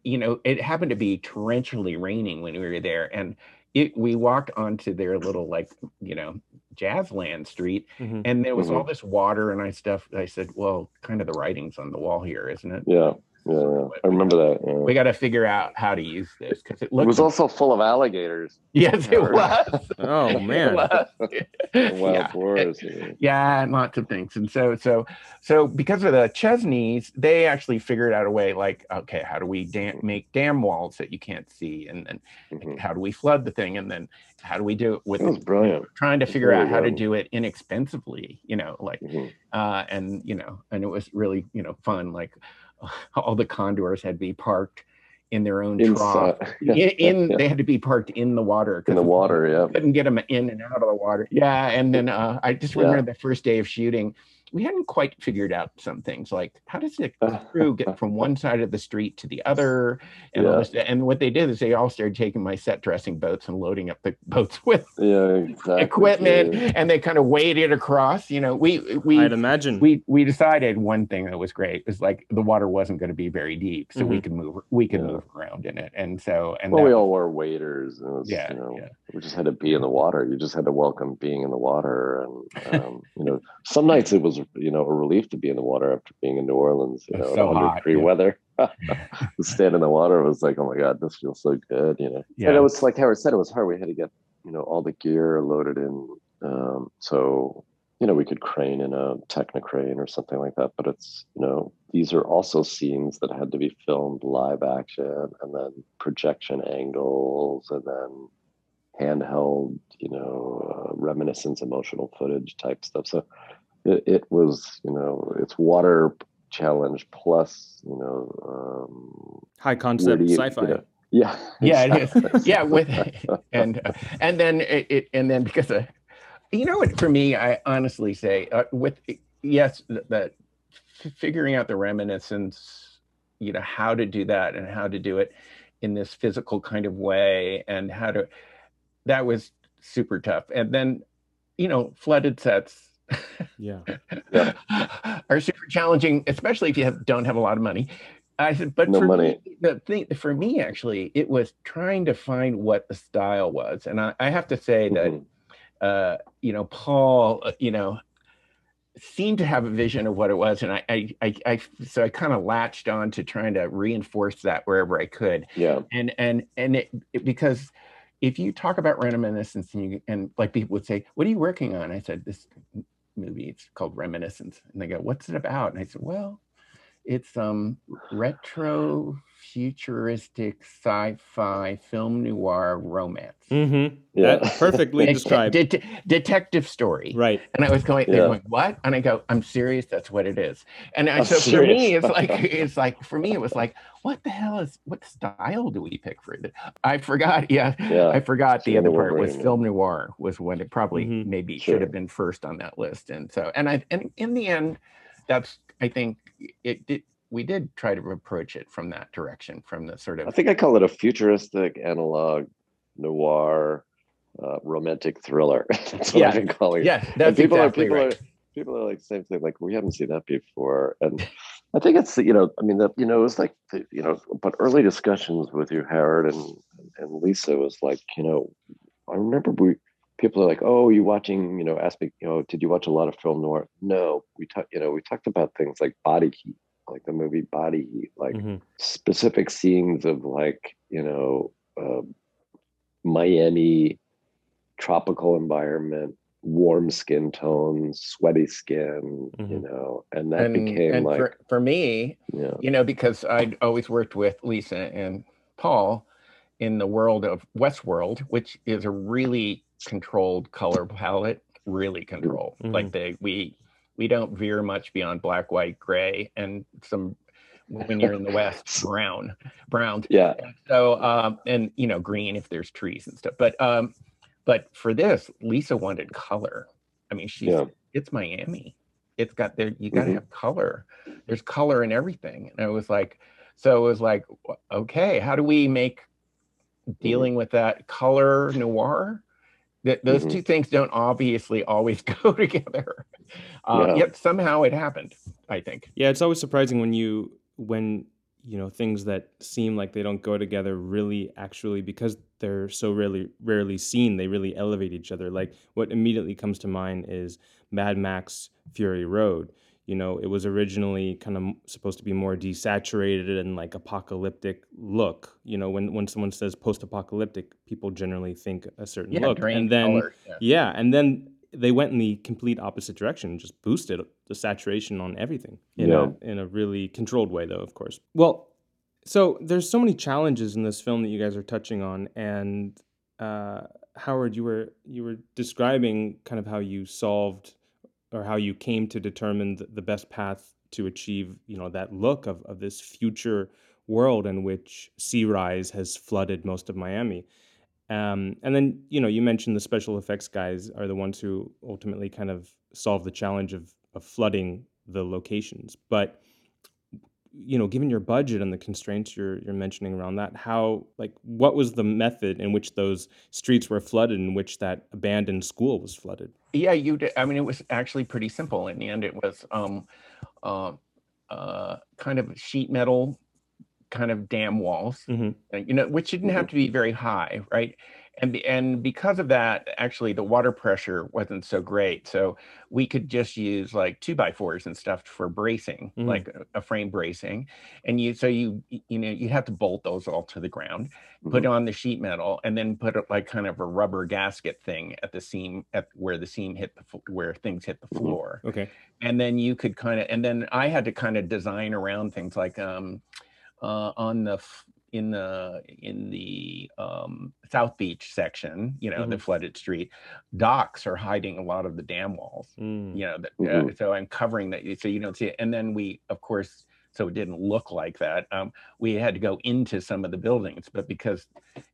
you know it happened to be torrentially raining when we were there and it we walked onto their little like you know jazzland street Mhm. and there was all this water and i stuff i said well kind of the writing's on the wall here isn't it Yeah. Yeah. yeah. I remember that. Yeah. we got to figure out how to use this because it It looks was also full of alligators. yes it was Oh, man. was. The wild Yeah. forest. yeah. yeah and lots of things and so so so because of the chesneys they actually figured out a way like okay how do we dam- make dam walls that you can't see and then Mhm. how do we flood the thing and then how do we do it with That was brilliant. trying to It's figure out really how to do it inexpensively you know like Mhm. uh and you know and it was really you know fun like all the condors had to be parked in their own trough Inside. in, in Yeah. they had to be parked in the water in the water. Yeah. couldn't get them in and out of the water. Yeah, and then uh, I just Yeah. remember the first day of shooting, we hadn't quite figured out some things like how does the crew get from one side of the street to the other, and all Yeah. this, and what they did is they all started taking my set dressing boats and loading up the boats with Yeah. Exactly. equipment, Yeah. and they kind of waded across. You know, we we I'd imagine. we we decided one thing that was great was like the water wasn't going to be very deep, so we Mhm. could move we could Mm-hmm. Yeah. move around in it, and so and Well, we that- all wore waders. And it was, yeah you know, yeah we just had to be in the water. You just had to welcome being in the water. And, um, you know, some nights it was, you know, a relief to be in the water after being in New Orleans, you It's know, so 100 hot, degree yeah. weather. stand in the water was like, oh my God, this feels so good, you know. yeah And it was like Howard said, it was hard. We had to get, you know, all the gear loaded in. Um, so, you know, we could crane in a Technocrane or something like that. But it's, you know, these are also scenes that had to be filmed live action and then projection angles and then handheld, you know, uh, reminiscence, emotional footage type stuff. So it, it was, you know, it's water challenge plus, you know, um, High concept witty, you sci-fi. know, yeah, Yeah, it is. yeah with and uh, and then it, it and then because of you know what for me i honestly say uh, with yes that figuring out the reminiscence you know how to do that and how to do it in this physical kind of way and how to that was super tough and then you know flooded sets Yeah. yeah. are super challenging especially if you have, don't have a lot of money I said, but No for money. me, the thing for me actually, it was trying to find what the style was, and I, I have to say that Mhm. uh, you know Paul, uh, you know, seemed to have a vision of what it was, and I, I, I, I so I kind of latched on to trying to reinforce that wherever I could, yeah, and and and it, it because if you talk about random reminiscence and you and like people would say, "What are you working on?" I said, "This movie. It's called Reminiscence. And they go, What's it about? And I said, Well, it's um retro futuristic sci-fi film noir romance. Mm-hmm. Yeah. That perfectly It's described. det- detective story. right. And I was going, they're Yeah. going, what? And I go, I'm serious. That's what it is. And I, I'm so for me, it's like, it's like, for me, it was like, what the hell is, what style do we pick for it? I forgot. Yeah. Yeah. I forgot the other part was film noir was when it probably Mhm. maybe Sure. should have been first on that list. And so, and I, and in the end, that's, I think it, it we did try to approach it from that direction, from the sort of, I think I call it a futuristic analog noir uh, romantic thriller. That's what Yeah. I've been calling it. yes, And people exactly are people right. are people are like same thing. Like we haven't seen that before, and I think it's you know I mean that you know it was like the, you know but early discussions with you Howard and and Lisa was like you know I remember we people are like oh you watching you know ask me you know did you watch a lot of film noir? No, we talked you know we talked about things like Body Heat, like the movie Body Heat, like Mhm. specific scenes of like you know uh, Miami tropical environment, warm skin tones, sweaty skin, you Mhm. know, and that and, became and like for, for me, yeah, you know, because I'd always worked with Lisa and Paul in the world of Westworld, which is a really controlled color palette, really controlled. Mhm. Like they we we don't veer much beyond black, white, gray, and some when you're in the West, brown, brown. yeah, So um, and you know, green if there's trees and stuff. But um, but for this, Lisa wanted color. I mean, she's yeah, it's Miami. It's got there. You got to Mhm. have color. There's color in everything. And it was like, so it was like, okay, how do we make dealing with that color noir? That those Mhm. two things don't obviously always go together. Uh, Yeah. Yet somehow it happened. I think. Yeah, it's always surprising when you when you know things that seem like they don't go together really actually because they're so rarely rarely seen they really elevate each other like what immediately comes to mind is mad max fury road you know it was originally kind of supposed to be more desaturated and like apocalyptic look you know when when someone says post-apocalyptic people generally think a certain Yeah, look and then color. Yeah. yeah, and then they went in the complete opposite direction, just boosted the saturation on everything in Yeah. a in a really controlled way, though, of course. Well, so there's so many challenges in this film that you guys are touching on, and uh, Howard, you were you were describing kind of how you solved or how you came to determine the, best path to achieve, you know, that look of of this future world in which sea rise has flooded most of Miami. Um, and then, you know, you mentioned the special effects guys are the ones who ultimately kind of solve the challenge of, of flooding the locations. But, you know, given your budget and the constraints you're you're mentioning around that, how like what was the method in which those streets were flooded, in which that abandoned school was flooded? Yeah, you did. I mean, it was actually pretty simple. In the end, it was um, uh, uh, kind of sheet metal, kind of dam walls. Mhm. uh, You know, which didn't have to be very high, right? And and because of that, actually, the water pressure wasn't so great. So we could just use like two by fours and stuff for bracing, Mhm. like a, a frame bracing. And you so you you know you have to bolt those all to the ground put on the sheet metal and then put it like kind of a rubber gasket thing at the seam at where the seam hit the where things hit the Mhm. floor Okay. and then you could kind of and then i had to kind of design around things like um uh on the in the in the um south beach section you know the flooded street docks are hiding a lot of the dam walls Mm. you know that, uh, Mhm. so i'm covering that so you don't see it and then we of course so it didn't look like that um, we had to go into some of the buildings but because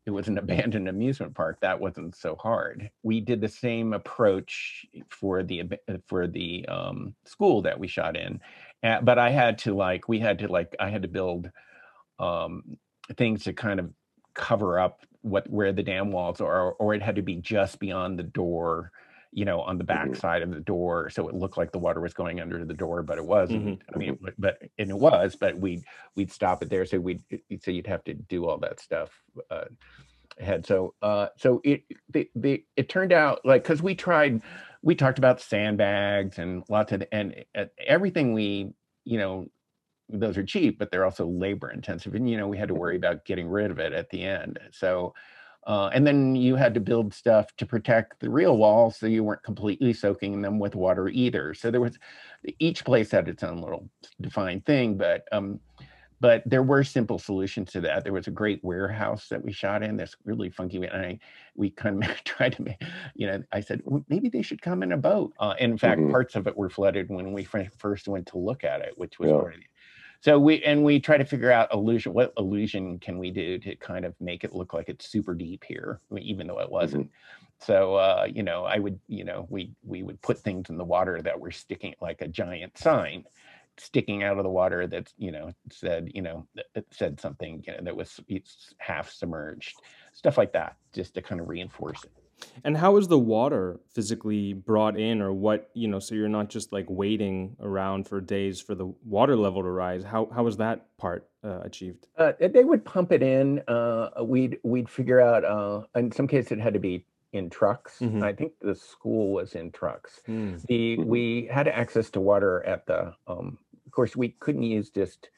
it was an abandoned amusement park that wasn't so hard we did the same approach for the for the um, school that we shot in uh, but i had to like we had to like i had to build um, things to kind of cover up what where the dam walls are or it had to be just beyond the door you know on the back Mhm. side of the door. So it looked like the water was going under the door but it wasn't. Mhm. i mean but, but and it was but we we'd stop it there. So we'd so you'd have to do all that stuff uh ahead. So uh so it the, the it turned out like because we tried we talked about sandbags and lots of and uh, everything we you know those are cheap but they're also labor intensive and you know we had to worry about getting rid of it at the end so Uh, and then you had to build stuff to protect the real walls so you weren't completely soaking them with water either. So there was each place had its own little defined thing, but um, but there were simple solutions to that. There was a great warehouse that we shot in. That's really funky, and I we kind of tried to, make, you know, I said well, maybe they should come in a boat. Uh, in fact, mm-hmm. parts of it were flooded when we first went to look at it, which was yeah. part of the, so we and we try to figure out illusion. What illusion can we do to kind of make it look like it's super deep here, even though it wasn't. Mm-hmm. So uh, you know, I would, you know, we we would put things in the water that were sticking like a giant sign sticking out of the water that you know said you know it said something you know, that was half submerged stuff like that just to kind of reinforce it and how is the water physically brought in, or what you know? So you're not just like waiting around for days for the water level to rise. How how was that part uh, achieved? Uh, they would pump it in. Uh, we'd we'd figure out. Uh, in some cases, it had to be in trucks. Mm-hmm. I think the school was in trucks. Mm. The we had access to water at the. Um, of course, we couldn't use just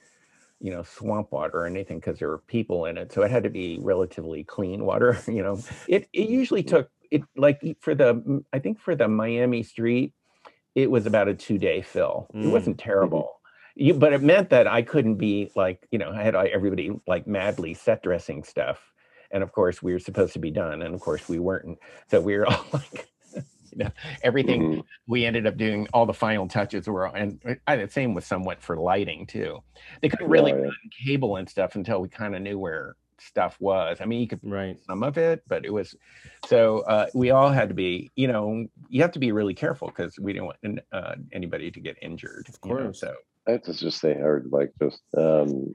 you know swamp water or anything because there were people in it so it had to be relatively clean water you know it it usually took it like for the i think for the miami street it was about a two day fill mm. it wasn't mm-hmm. terrible you, but it meant that i couldn't be like you know i had everybody like madly set dressing stuff and of course we were supposed to be done and of course we weren't so we were all like you know, everything mm-hmm. we ended up doing all the final touches were and I, the same was somewhat for lighting too. They couldn't really right. run cable and stuff until we kind of knew where stuff was. I mean you could right. some of it but it was so uh, we all had to be you know you have to be really careful because we didn't want uh, anybody to get injured of course you know, so. I have to just say hard like just um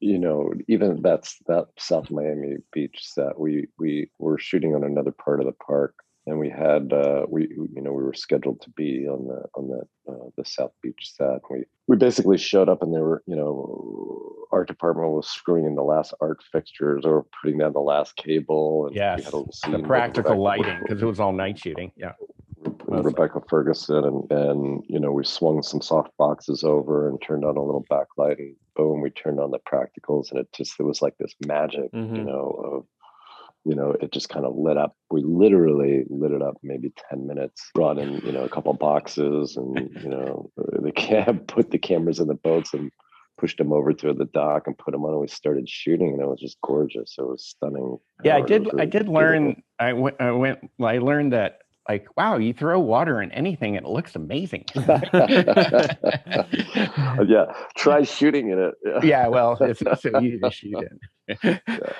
you know even that's that south miami beach set we we were shooting on another part of the park and we had uh, we you know we were scheduled to be on the on the uh, the South Beach set. We we basically showed up and they were you know art department was screwing in the last art fixtures or putting down the last cable. And yes, the practical lighting because it was all night shooting. Yeah. Rebecca Ferguson and and you know we swung some soft boxes over and turned on a little backlight and boom we turned on the practicals and it just it was like this magic mm-hmm. you know of you know, it just kind of lit up. We literally lit it up maybe 10 minutes, brought in, you know, a couple boxes and, you know, the cab put the cameras in the boats and pushed them over to the dock and put them on and we started shooting and it was just gorgeous. It was stunning. Yeah, I did, really I did learn, I went, I went, I learned that like, wow, you throw water in anything and it looks amazing. yeah, try shooting in it. Yeah, yeah well, it's so easy to shoot in. yeah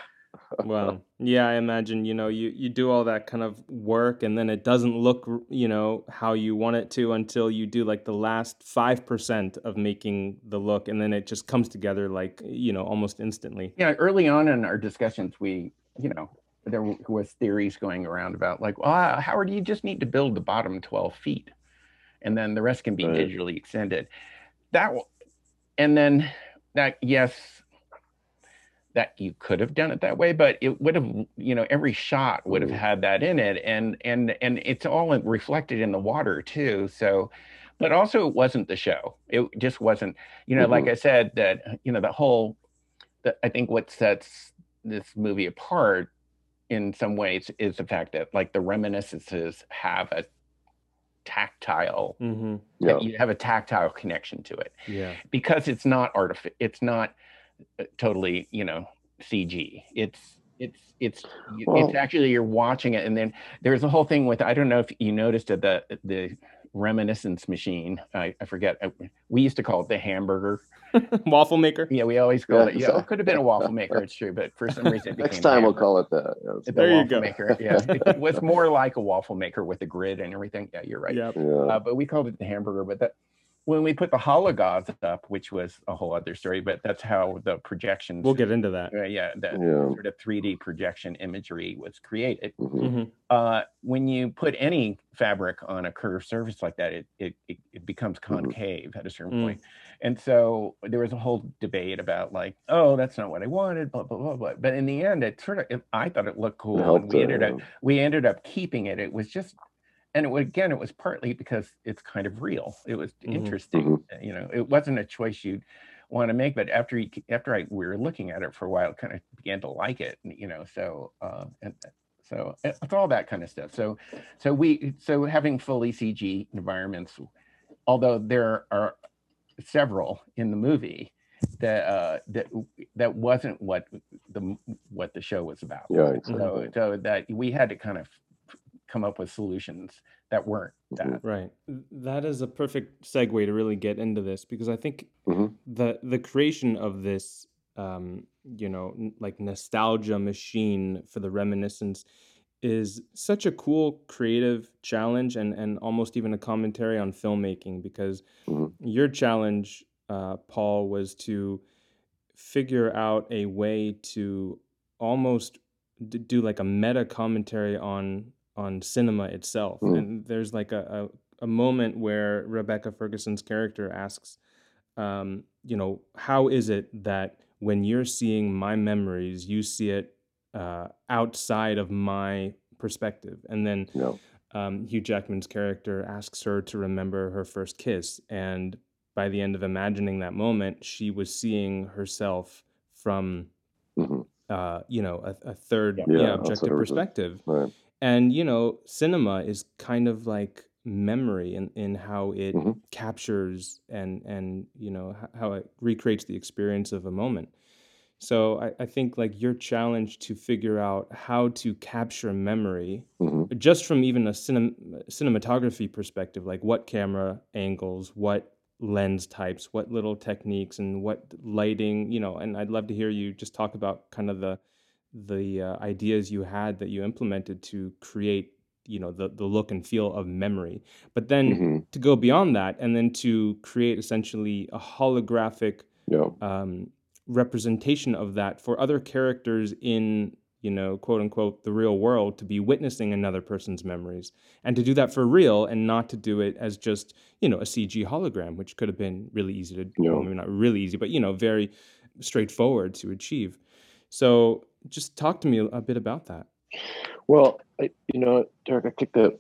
well, yeah, I imagine, you know, you, you do all that kind of work and then it doesn't look, you know, how you want it to until you do like the last 5% of making the look and then it just comes together like, you know, almost instantly. Yeah, early on in our discussions, we, you know, there was theories going around about like, well, uh, Howard, you just need to build the bottom 12 feet and then the rest can be right. digitally extended. That, and then that, yes, that you could have done it that way but it would have you know every shot would have had that in it and and and it's all reflected in the water too so but also it wasn't the show it just wasn't you know mm-hmm. like i said that you know the whole the, i think what sets this movie apart in some ways is the fact that like the reminiscences have a tactile mm-hmm. yeah. you have a tactile connection to it yeah because it's not artificial it's not totally you know cg it's it's it's well, it's actually you're watching it and then there's a whole thing with i don't know if you noticed at the the reminiscence machine i, I forget uh, we used to call it the hamburger. Waffle maker? Yeah we always called yeah, it yeah. it could have been a waffle maker it's true but for some reason next time we'll call it that yeah, there you go. maker yeah. It was more like a waffle maker with a grid and everything yeah you're right. Yep. yeah. Uh, but we called it the hamburger but that when we put the hologauze up, which was a whole other story, but that's how the projections. We'll get into that. Uh, yeah, the yeah. sort of 3D projection imagery was created. Mm-hmm. mm-hmm. Uh, when you put any fabric on a curved surface like that, it it, it, it becomes mm-hmm. concave mm-hmm. at a certain mm. point. And so there was a whole debate about like, oh, that's not what I wanted, blah blah blah blah. But in the end, it sort of it, I thought it looked cool. and we ended up we ended up keeping it. It was just and it, again, it was partly because it's kind of real. It was mm-hmm. interesting. Mm-hmm. You know, it wasn't a choice you'd want to make. But after he, after I we were looking at it for a while, kind of began to like it, you know. So uh, and so it's all that kind of stuff. So so we so having fully CG environments, although there are several in the movie that uh, that that wasn't what the what the show was about. Yeah, exactly. So so that we had to kind of come up with solutions that weren't Mm-hmm. that. Right. That is a perfect segue to really get into this because I think Mhm. the the creation of this um, you know, n- like nostalgia machine for the reminiscence is such a cool creative challenge and and almost even a commentary on filmmaking because Mhm. your challenge uh, Paul was to figure out a way to almost d- do like a meta commentary on on cinema itself Mm. and there's like a, a, a moment where rebecca ferguson's character asks um, you know how is it that when you're seeing my memories you see it uh, outside of my perspective and then Yeah. um, Hugh Jackman's character asks her to remember her first kiss. And by the end of imagining that moment, she was seeing herself from, Mhm. uh, you know, a, a third yeah, Yeah, objective perspective. Right. And, you know, cinema is kind of like memory in, in how it Mhm. captures and, and, you know, how it recreates the experience of a moment. So I, I think like your challenge to figure out how to capture memory Mhm. just from even a cinem- cinematography perspective, like what camera angles, what lens types, what little techniques, and what lighting, you know. And I'd love to hear you just talk about kind of the the uh, ideas you had that you implemented to create, you know, the the look and feel of memory. But then Mhm. to go beyond that, and then to create essentially a holographic Yeah. um, representation of that for other characters in you know quote unquote the real world to be witnessing another person's memories and to do that for real and not to do it as just you know a cg hologram which could have been really easy to Yeah. well, maybe not really easy but you know very straightforward to achieve so just talk to me a, bit about that Well, I, you know, Derek, I think that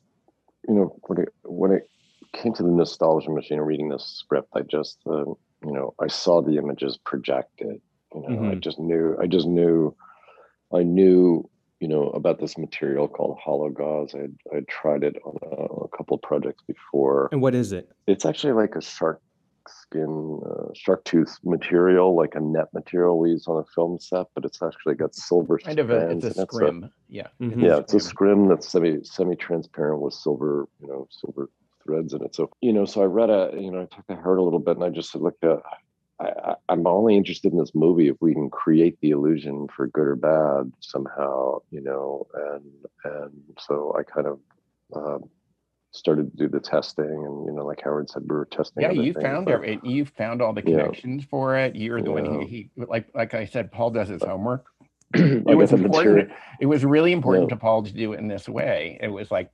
you know when it when it came to the nostalgia machine and reading this script, I just uh, you know I saw the images projected. You know, I Mhm. just knew. I just knew. I knew. You know about this material called hollow gauze. I I tried it on a, a couple of projects before. and what is it It's actually like a shark skin, uh, shark tooth material, like a net material we use on a film set, but it's actually got silver Kind of a it's a in it, so- scrim. Yeah. Mhm. yeah, it's a scrim. scrim that's semi semi transparent with silver, you know, silver threads in it. So you know, so I read a, you know, I took the hurt a little bit, and I just looked at. I, I, I'm only interested in this movie if we can create the illusion for good or bad somehow, you know, and and so I kind of um, started to do the testing, and you know, like Howard said, we were testing. Yeah, you found every, you found all the Yeah. connections for it. You're the one Yeah. who he like like I said, Paul does his uh, homework. It was important. It was really important Yeah. to Paul to do it in this way. It was like,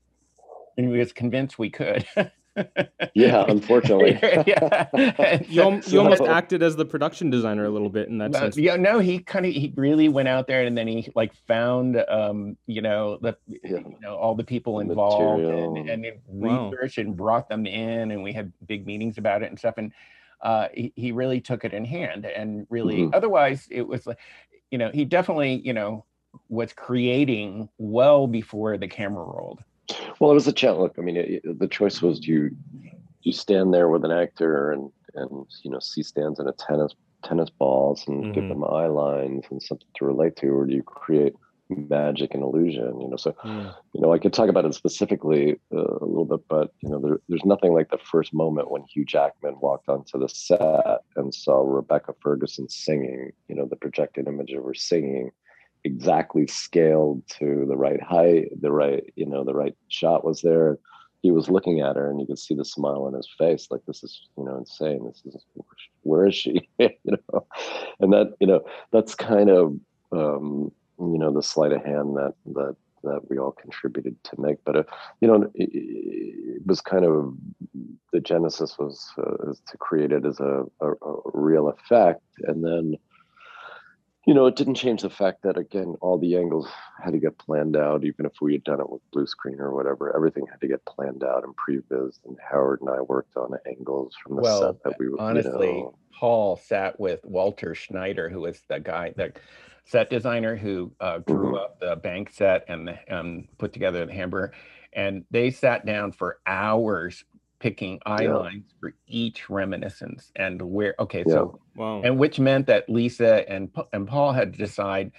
and we was convinced we could. Yeah, unfortunately. yeah. You, so- you almost So- acted as the production designer a little bit in that Well, sense yeah, no, he kind of he really went out there and then he like found um, you know, the Yeah. you know, all the people The involved material. and, and it Wow. researched and brought them in and we had big meetings about it and stuff. And uh he, he really took it in hand and really Mhm. otherwise it was like you know, he definitely, you know, was creating well before the camera rolled. Well, it was a challenge. Look, I mean, it, the choice was do you you stand there with an actor and and you know see stands and a tennis tennis balls and give Mhm. them eye lines and something to relate to, or do you create magic and illusion? You know, so you know I could talk about it specifically uh, a little bit, but you know, there, there's nothing like the first moment when Hugh Jackman walked onto the set and saw Rebecca Ferguson singing. You know, the projected image of her singing exactly scaled to the right height, the right, you know, the right shot was there. He was looking at her and you could see the smile on his face, like this is, you know, insane. This is where is she? you know, and that, you know, that's kind of um, you know, the sleight of hand that that that we all contributed to make. But uh, you know, it, it was kind of the genesis was uh, to create it as a, a, a real effect, and then you know, it didn't change the fact that again, all the angles had to get planned out, even if we had done it with blue screen or whatever. Everything had to get planned out and previs. And Howard and I worked on angles from the Well, set that we, were. honestly, you know, Paul sat with Walter Schneider, who was the guy, the set designer who uh, drew Mhm. up the bank set and the, um, put together the hamburger. And they sat down for hours picking eye Yeah. lines for each reminiscence and where. Okay, Yeah. so Wow. and which meant that Lisa and and Paul had to decide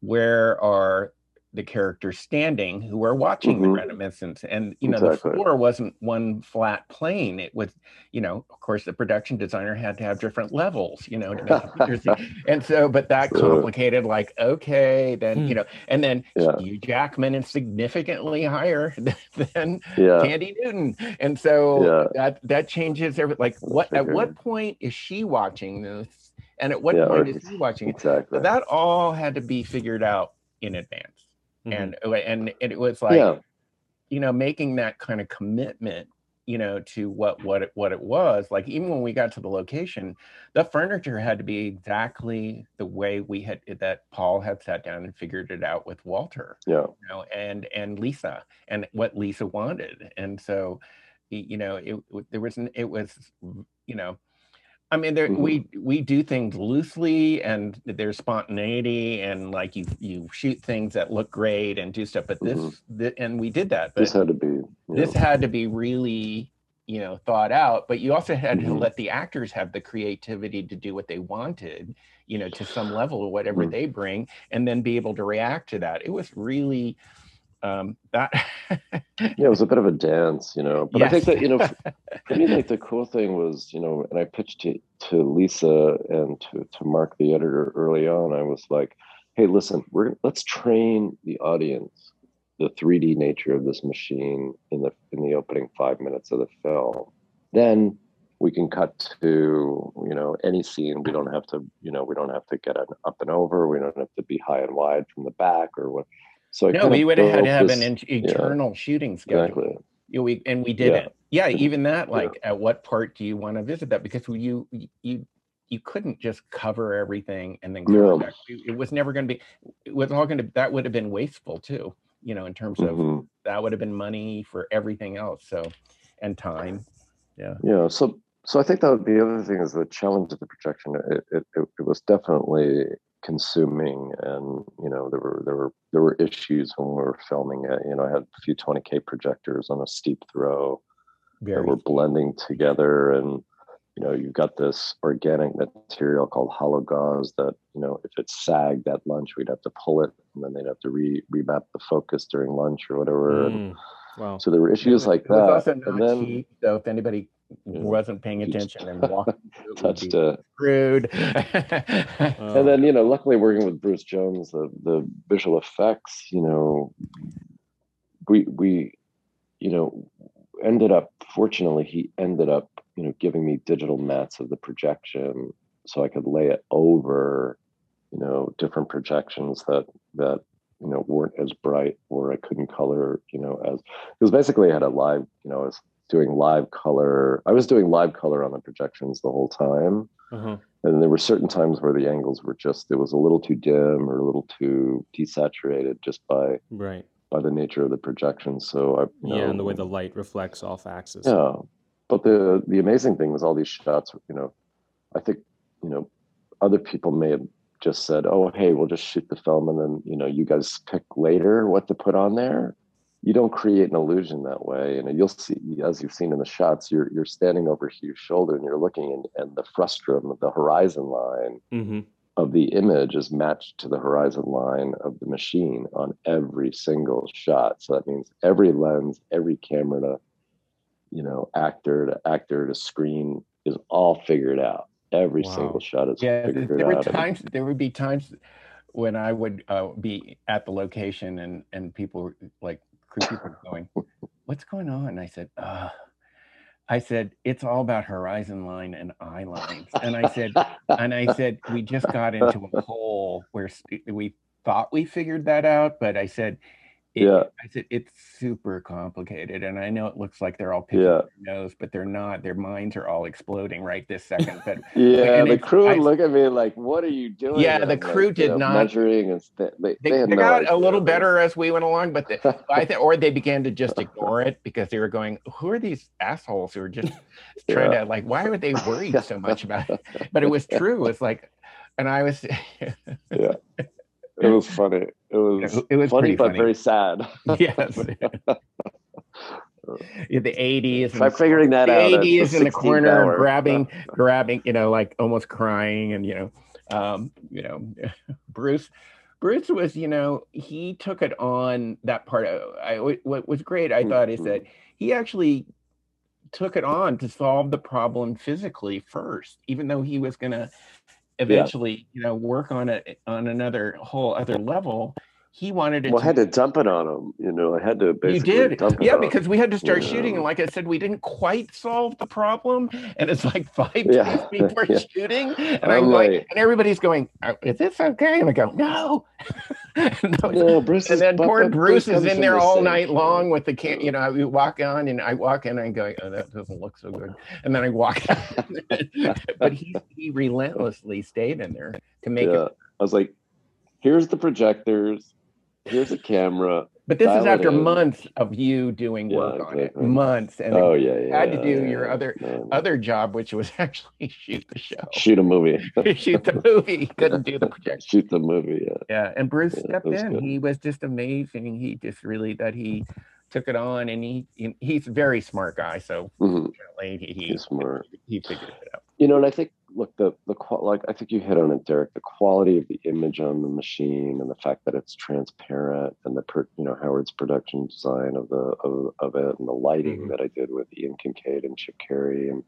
where are the characters standing who are watching the Mhm. reminiscence and you know Exactly. the floor wasn't one flat plane it was you know of course the production designer had to have different levels you know to make it and so but that Sure. complicated like okay then Hmm. you know and then Yeah. Hugh Jackman is significantly higher than Yeah. Thandie Newton and so Yeah. that that changes every like what at what point is she watching this and at what Yeah, point is he watching it Exactly. so that all had to be figured out in advance Mhm. and uh, and and it was like yeah. you know making that kind of commitment you know to what what it what it was like even when we got to the location the furniture had to be exactly the way we had that paul had sat down and figured it out with walter Yeah. you know and and lisa and what lisa wanted and so you know it, it there was an- it was you know I mean, there, Mhm. we we do things loosely, and there's spontaneity, and like you you shoot things that look great and do stuff. But this, Mhm. thi- and we did that. But This had to be. you this know, had to be really, you know, thought out. But you also had to Mhm. let the actors have the creativity to do what they wanted, you know, to some level or whatever Mhm. they bring, and then be able to react to that. It was really um that. yeah, it was a bit of a dance, you know. But I think that you know, f- for me, like the cool thing was, you know, and I pitched to to Lisa and to to Mark, the editor, early on. I was like, "Hey, listen, we're let's train the audience the 3D nature of this machine in the in the opening five minutes of the film. Then we can cut to you know any scene. We don't have to you know we don't have to get an up and over. We don't have to be high and wide from the back or what." So I no, we would have had to have this- an eternal shooting schedule. exactly. you know, we and we didn't. Yeah, Yeah. even that. Yeah. Like, at what part do you want to visit that? Because you you you couldn't just cover everything and then come back. It, it was never going to be. It was all going to. That would have been wasteful too. You know, in terms of Mhm. that would have been money for everything else. So, and time. Yeah. Yeah. So so I think that the other thing is the challenge of the projection. It it, it, it was definitely consuming, and you know there were there were there were issues when we were filming it. You know, I had a few 20k projectors on a steep throw Very. that were blending together, and you know you've got this organic material called hollow gauze that you know if it sagged at lunch we'd have to pull it, and then they'd have to re remap the focus during lunch or whatever. And Mm. Wow. so there were issues like it was that. also and not then cheap. So if anybody Yeah. wasn't paying attention and walked, through it touched a screwed. Oh. and then uh. you know luckily working with bruce jones the the visual effects you know we we you know ended up fortunately he ended up you know giving me digital mats of the projection so i could lay it over you know different projections that that you know weren't as bright or i couldn't color you know as because basically i had a live you know i was doing live color i was doing live color on the projections the whole time Uh-huh. and there were certain times where the angles were just it was a little too dim or a little too desaturated just by Right. by the nature of the projection so I, you Yeah, know, and the way the light reflects off axis. yeah but the the amazing thing was all these shots you know i think you know other people may have just said oh hey we'll just shoot the film and then you know you guys pick later what to put on there you don't create an illusion that way and you'll see as you've seen in the shots you're you're standing over Hugh's shoulder and you're looking and, and the frustrum the horizon line Mm-hmm. of the image is matched to the horizon line of the machine on every single shot. So that means every lens, every camera to, you know, actor to actor to screen is all figured out. Every Wow. single shot is Yeah, figured there were and- times. There would be times when I would uh, be at the location and and people were, like crew people were going, "What's going on?" I said, uh, "I said it's all about horizon line and eye lines." And I said, and I said we just got into a hole where we thought we figured that out, but I said It, Yeah. I said it's super complicated, and I know it looks like they're all picking Yeah. their nose, but they're not. Their minds are all exploding right this second. But Yeah, and the crew would I- look at me like, "What are you doing?" Yeah, the I'm like, crew you did know, not- measuring and st- they, they, they, they no got a little better as we went along, but the, I think, or they began to just ignore it because they were going, "Who are these assholes who are just trying Yeah. to like? Why would they worry so much about it?" But it was true. It's like, and I was, yeah, it was funny. It was it was funny, but funny. very sad. yes, Yeah, the eighties. Try figuring that the out. at 80s in the corner hour. grabbing grabbing you know like almost crying and you know um you know bruce bruce was you know he took it on that part of, I, what was great i thought is that he actually took it on to solve the problem physically first even though he was going to eventually you know work on it on another whole other level he wanted it Well, I to had to dump it on him. You know, I had to you basically did, dump it yeah, on him. because we had to start Yeah. shooting, and like I said, we didn't quite solve the problem, and it's like five Yeah. days before Yeah. shooting, and I'm I'm going, like- and everybody's going, "Uh, "Is this okay?" And I go, "No." No, No, Bruce and then poor but Bruce is in there the all same- night long with the can. You know, I walk on and I walk in and I go, "Oh, that doesn't look so good," and then I walk out. but he he relentlessly stayed in there to make yeah. it. I was like, "Here's the projectors. Here's a camera." But this is after in. months of you doing Yeah, work on it, months, and oh yeah, yeah. had to do yeah, your other- other job, which was actually shoot the show, shoot a movie. shoot the movie. Couldn't do the projection. shoot the movie. Yeah. Yeah, and Bruce stepped in. good. He was just amazing. He just really that he took it on, and he, he he's a very smart guy. So hmm apparently he He's smart. he figured it out. You know, and I think look the the qual like I think you hit on it, Derek. The quality of the image on the machine and the fact that it's transparent and the per, you know Howard's production design of the of, of it and the lighting Mhm. that I did with Ian Kincaid and Chip Carey and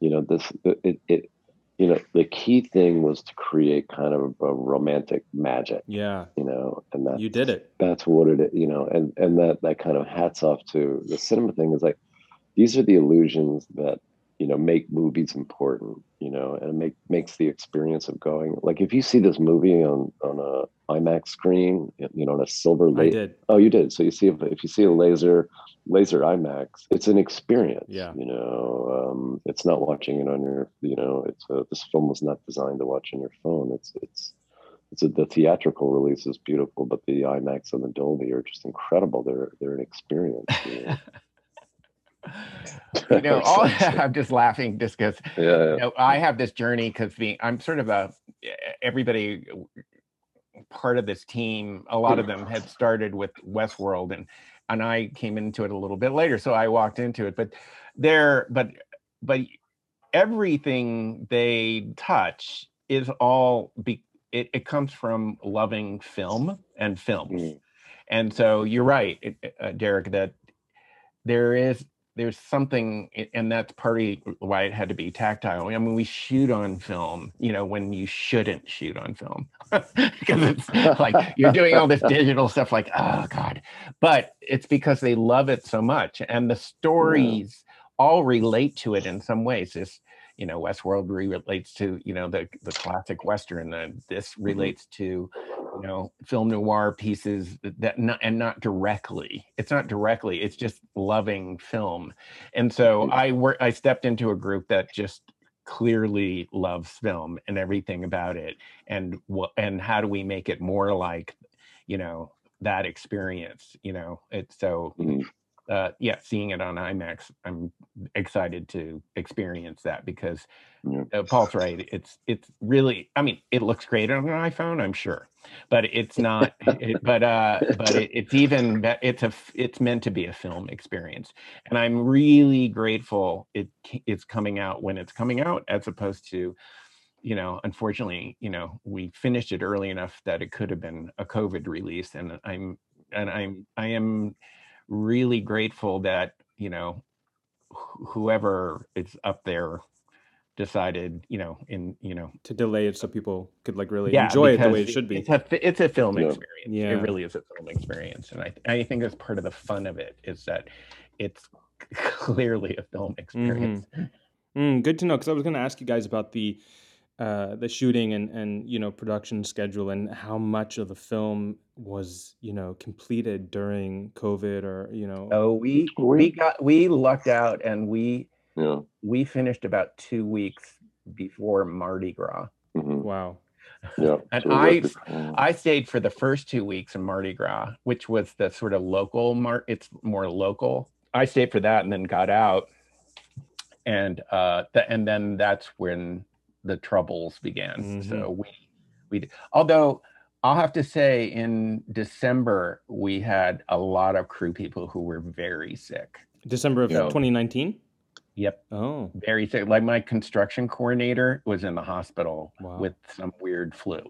you know this it it you know the key thing was to create kind of a romantic magic Yeah, you know and that you did it. that's what it you know, and and that that kind of hats off to the cinema thing is like these are the illusions that you know make movies important, you know, and make makes the experience of going like if you see this movie on on a IMAX screen, you know, on a silver I did. Oh, you did. So you see if if you see a laser laser IMAX, it's an experience. Yeah. You know, um, it's not watching it on your, you know, it's a, this film was not designed to watch on your phone. It's it's it's a, the theatrical release is beautiful, but the IMAX and the Dolby are just incredible. They're they're an experience. You know? You know, all, I'm just laughing just because yeah, you know, I have this journey because being I'm sort of a everybody part of this team. A lot of them had started with Westworld, and and I came into it a little bit later, so I walked into it. But there, but but everything they touch is all be it, it comes from loving film and films. Mm. And so you're right, uh, Derek, that there is there's something, and that's partly why it had to be tactile. I mean, we shoot on film, you know, when you shouldn't shoot on film because it's like you're doing all this digital stuff, like oh god, but it's because they love it so much, and the stories all relate to it in some ways. This, you know, Westworld relates to you know the the classic western. Uh, this relates to you know film noir pieces that, not, and not directly it's not directly it's just loving film and so Mhm. i work i stepped into a group that just clearly loves film and everything about it and what and how do we make it more like you know that experience you know it's so Mhm. Uh yeah seeing it on imax i'm excited to experience that because Yeah. uh, Paul's right. It's it's really. I mean, it looks great on an iPhone, I'm sure, but it's not. it, but uh, but it, it's even. It's a. It's meant to be a film experience, and I'm really grateful it it's coming out when it's coming out, as opposed to, you know, unfortunately, you know, we finished it early enough that it could have been a COVID release, and I'm and I'm I am really grateful that you know wh- whoever is up there decided you know in you know To delay it so people could like really yeah, enjoy it the way it should be. it's a it's a film Yeah. experience Yeah. it really is a film experience and i i think that's part of the fun of it is that it's clearly a film experience Mm, good to know because I was going to ask you guys about the uh, the shooting and and you know production schedule and how much of the film was you know completed during COVID or you know. Oh, we we, We- got we lucked out and we Yeah. we finished about two weeks before Mardi Gras. mhm, Wow. Yeah. And So I- I stayed for the first two weeks in Mardi Gras, which was the sort of local mar it's more local. I stayed for that and then got out. And uh th- and then that's when the troubles began. So we we although I'll have to say in December we had a lot of crew people who were very sick. December of Yeah. 2019. Yep, Oh, very sick. Like my construction coordinator was in the hospital Wow. with some weird flu.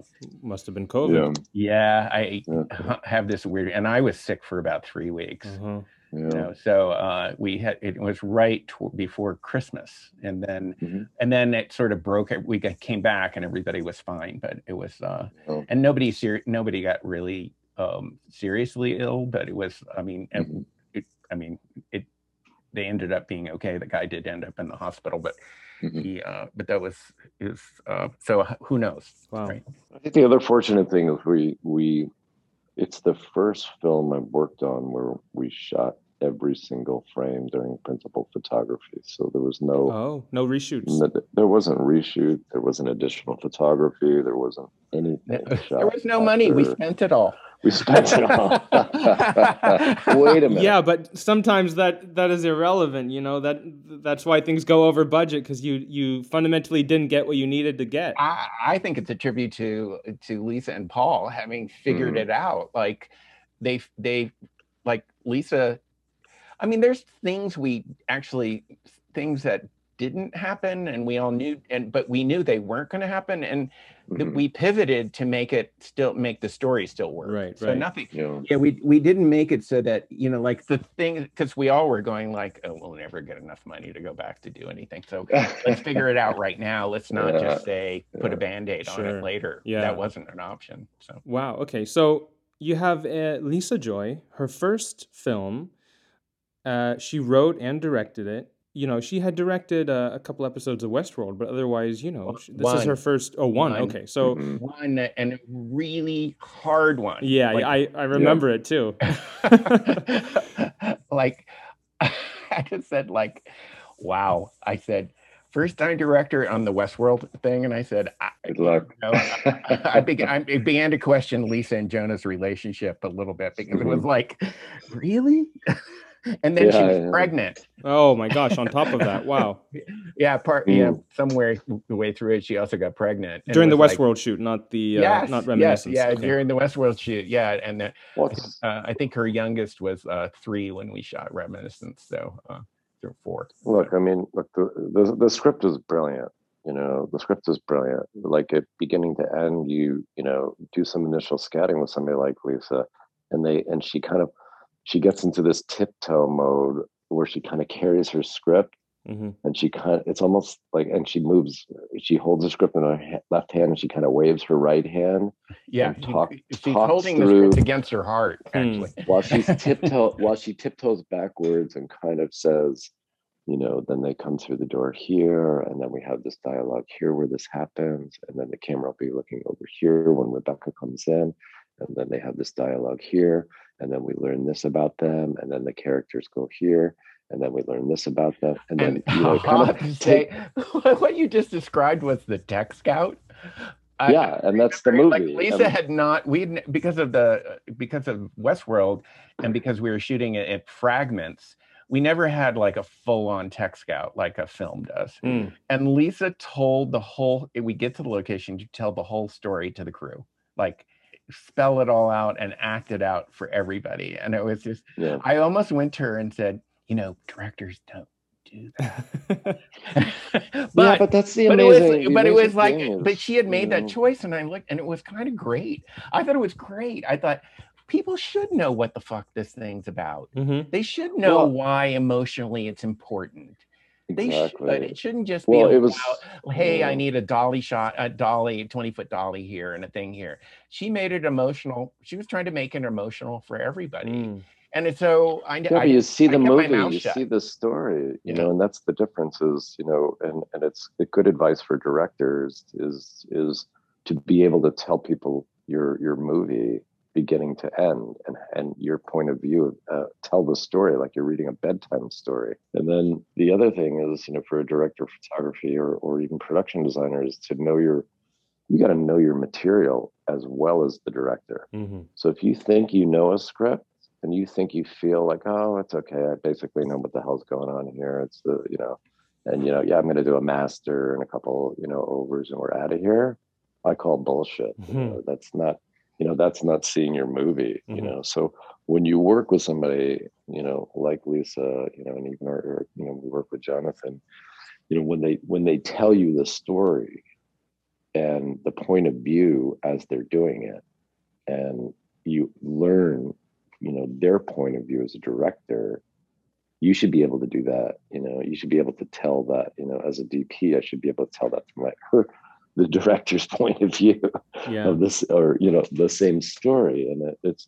must have been COVID. Yeah. Yeah, I Yeah. have this weird, and I was sick for about three weeks. Uh-huh. Yeah. You know, so uh, we had it was right tw- before Christmas, and then Mhm. and then it sort of broke. it. We got, came back, and everybody was fine, but it was uh, Oh. and nobody ser- nobody got really um, seriously ill, but it was. I mean, ev- Mhm. it, I mean, it. They ended up being okay. The guy did end up in the hospital, but Mhm. he, uh, but that was is uh, so who knows? Wow. Right. I think the other fortunate thing is we we it's the first film I've worked on where we shot every single frame during principal photography. So there was no, Oh, no reshoots. n- there wasn't reshoot, there wasn't additional photography, there wasn't anything. There was no money. We spent it all. we spent it all. Wait a minute. Yeah, but sometimes that that is irrelevant. You know that that's why things go over budget because you you fundamentally didn't get what you needed to get. I, I think it's a tribute to to Lisa and Paul having figured Mhm. it out. Like they they like Lisa. I mean, there's things we actually things that didn't happen, and we all knew, and but we knew they weren't going to happen, and that Mhm. we pivoted to make it still make the story still work. Right, So right. nothing. Yeah. Yeah, we we didn't make it so that you know, like the thing, because we all were going like, oh, we'll never get enough money to go back to do anything. So let's figure it out right now. Let's not Yeah, just say put a band-aid on it later. Yeah. That wasn't an option. So Wow. Okay. So you have uh, Lisa Joy, her first film. Uh, she wrote and directed it. You know, she had directed uh, a couple episodes of Westworld, but otherwise, you know, One- she- this is her first. Oh, one. One. Okay. So one and a really hard one. yeah, Like- I I remember it too. like I just said, like, wow. I said, first time director on the Westworld thing, and I said, I, Good luck. you know, I, I, began, I began to question Lisa and Jonah's relationship a little bit because it was like, really? and then she was yeah. pregnant. oh my gosh! On top of that, wow. Yeah, part yeah, Mm. somewhere the way through it, she also got pregnant During the was like, Westworld shoot, not the uh, yes, not yes, reminiscence. yeah, Okay. during the Westworld shoot, yeah, and then What's uh, I think her youngest was uh, three when we shot Reminiscence, so uh, or four. Look, I mean, look, the, the the script is brilliant. You know, the script is brilliant. Like it beginning to end, you you know do some initial scouting with somebody like Lisa, and they and she kind of she gets into this tiptoe mode where she kind of carries her script Mhm. and she kind of it's almost like and she moves she holds the script in her ha- left hand and she kind of waves her right hand Yeah, And talk- she's talks holding the script against her heart, Hmm. actually. while she's tiptoe while she tiptoes backwards and kind of says you know then they come through the door here and then we have this dialogue here where this happens and then the camera will be looking over here when rebecca comes in and then they have this dialogue here and then we learn this about them and then the characters go here and then we learn this about them and then And you know kind to of say, what you just described was the tech scout. I- yeah and that's the movie Like Lisa had not we because of the because of Westworld and because we were shooting it at fragments. We never had like a full on tech scout like a film does. Mm. And Lisa told the whole. We get to the location, you tell the whole story to the crew, like spell it all out and act it out for everybody. And it was just, yeah I almost went to her and said, you know, directors don't do that. yeah but but that's the but it amazing was the but it was like thing but she had made that know, choice and i looked and it was kind of great i thought it was great i thought people should know what the fuck this thing's about Mhm. they should know Well- why emotionally it's important they exactly should it shouldn't just well be it was about, hey i need a dolly shot a dolly 20 foot dolly here and a thing here she made it emotional she was trying to make it emotional for everybody Mm. and so I, yeah, I you see the movie, you shut. see the story, you Yeah. know, and that's the difference is, you know, and and it's the good advice for directors is is to be able to tell people your your movie beginning to end and and your point of view uh, tell the story like you're reading a bedtime story and then the other thing is you know for a director of photography or or even production designers to know your you got to know your material as well as the director Mm-hmm. so if you think you know a script and you think you feel like, oh, it's okay, I basically know what the hell's going on here. It's the, you know, and you know, yeah, I'm going to do a master and a couple, you know, overs, and we're out of here. I call bullshit. You know, that's not, you know, that's not seeing your movie. You Mhm. know, so when you work with somebody, you know, like Lisa, you know, and even our, or, you know, we work with Jonathan. You know, when they when they tell you the story and the point of view as they're doing it, and you learn you know their point of view as a director you should be able to do that you know you should be able to tell that you know as a dp i should be able to tell that from like her the director's point of view Yeah. of this or you know the same story and it, it's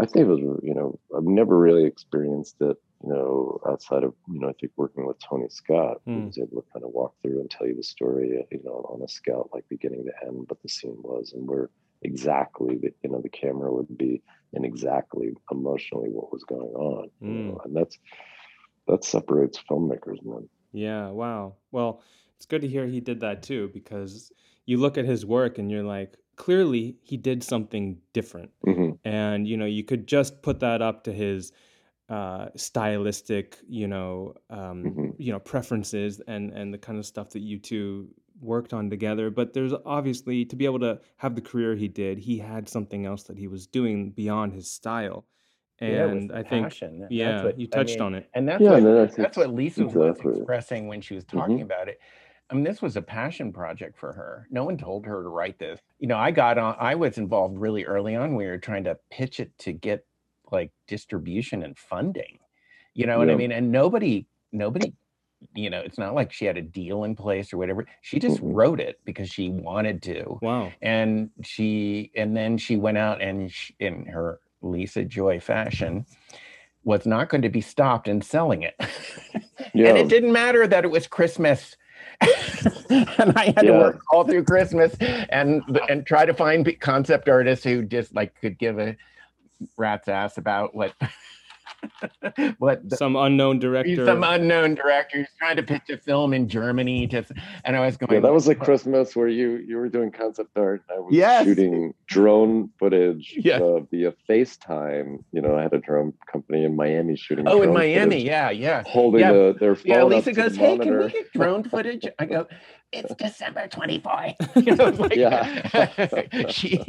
i think it was you know i've never really experienced it you know outside of you know i think working with tony scott who Mm. was able to kind of walk through and tell you the story you know on a scout like beginning to end what the scene was and where exactly the you know the camera would be and exactly emotionally what was going on you know? and that's that separates filmmakers man Yeah, wow. Well, it's good to hear he did that too because you look at his work and you're like, clearly he did something different. hmm And you know, you could just put that up to his uh stylistic, you know, um Mhm. you know, preferences and and the kind of stuff that you two worked on together, but there's obviously to be able to have the career he did, he had something else that he was doing beyond his style. Yeah, it And the I think passion. That's yeah, what- you I touched mean, on it. And that's Yeah, what no, I think that's what Lisa was expressing when she was talking about it. I mean, this was a passion project for her. No one told her to write this. You know, I got on. I was involved really early on. We were trying to pitch it to get like distribution and funding. You know what I mean? And nobody, nobody, you know, it's not like she had a deal in place or whatever. She just wrote it because she wanted to Wow. and she and then she went out and sh in her Lisa Joy fashion was not going to be stopped in selling it. Yeah. and it didn't matter that it was Christmas. and I had to work all through Christmas and and try to find concept artists who just like could give a rat's ass about what what the, Some unknown director. some unknown director who's trying to pitch a film in Germany to and I was going Yeah, that was a Christmas where you you were doing concept art. And I was Yes. shooting drone footage Yes. uh, via FaceTime. You know, I had a drone company in Miami shooting. Oh, in Miami, footage, yeah, yeah. holding Yeah. the, their phone Yeah, up Lisa to goes, the "Hey, can we get drone footage?" I go, "It's December 24th." You know, it's like, Yeah. she,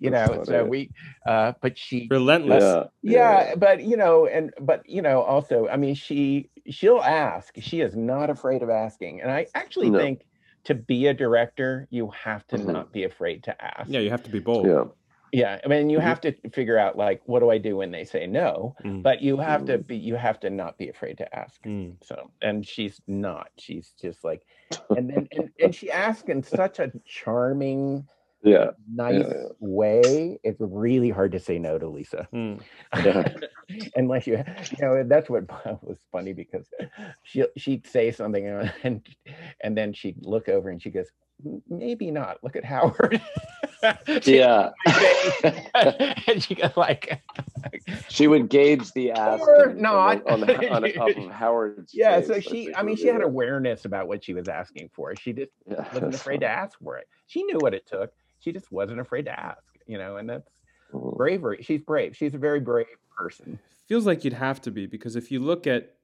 you know, That's so funny. we, uh, but she, Relentless. Yeah, yeah, but you know, and but you know, also, I mean, she she'll ask. She is not afraid of asking, and I actually No. think to be a director, you have to Mhm. not be afraid to ask. Yeah, you have to be bold. yeah. Yeah. I mean, you Mhm. have to figure out like, what do I do when they say no? Mm. But you have to be, you have to not be afraid to ask. Mm. So, and she's not. She's just like, and then and, and she asks in such a charming, Yeah, nice yeah. way. It's really hard to say no to Lisa, Mm. Yeah. unless you, you know. That's what was funny because she she'd say something and and then she'd look over and she goes, "M- maybe not. Look at Howard. Yeah. and she goes like, she would gauge the ass. Or on- not. on, on, on, off of Howard's. yeah. face, So she, think I mean, she had awareness about what she was asking for. She just Yeah, wasn't afraid to ask for it. She knew what it took. She just wasn't afraid to ask, you know, and that's funny. bravery. She's brave. She's a very brave person. Feels like you'd have to be because if you look at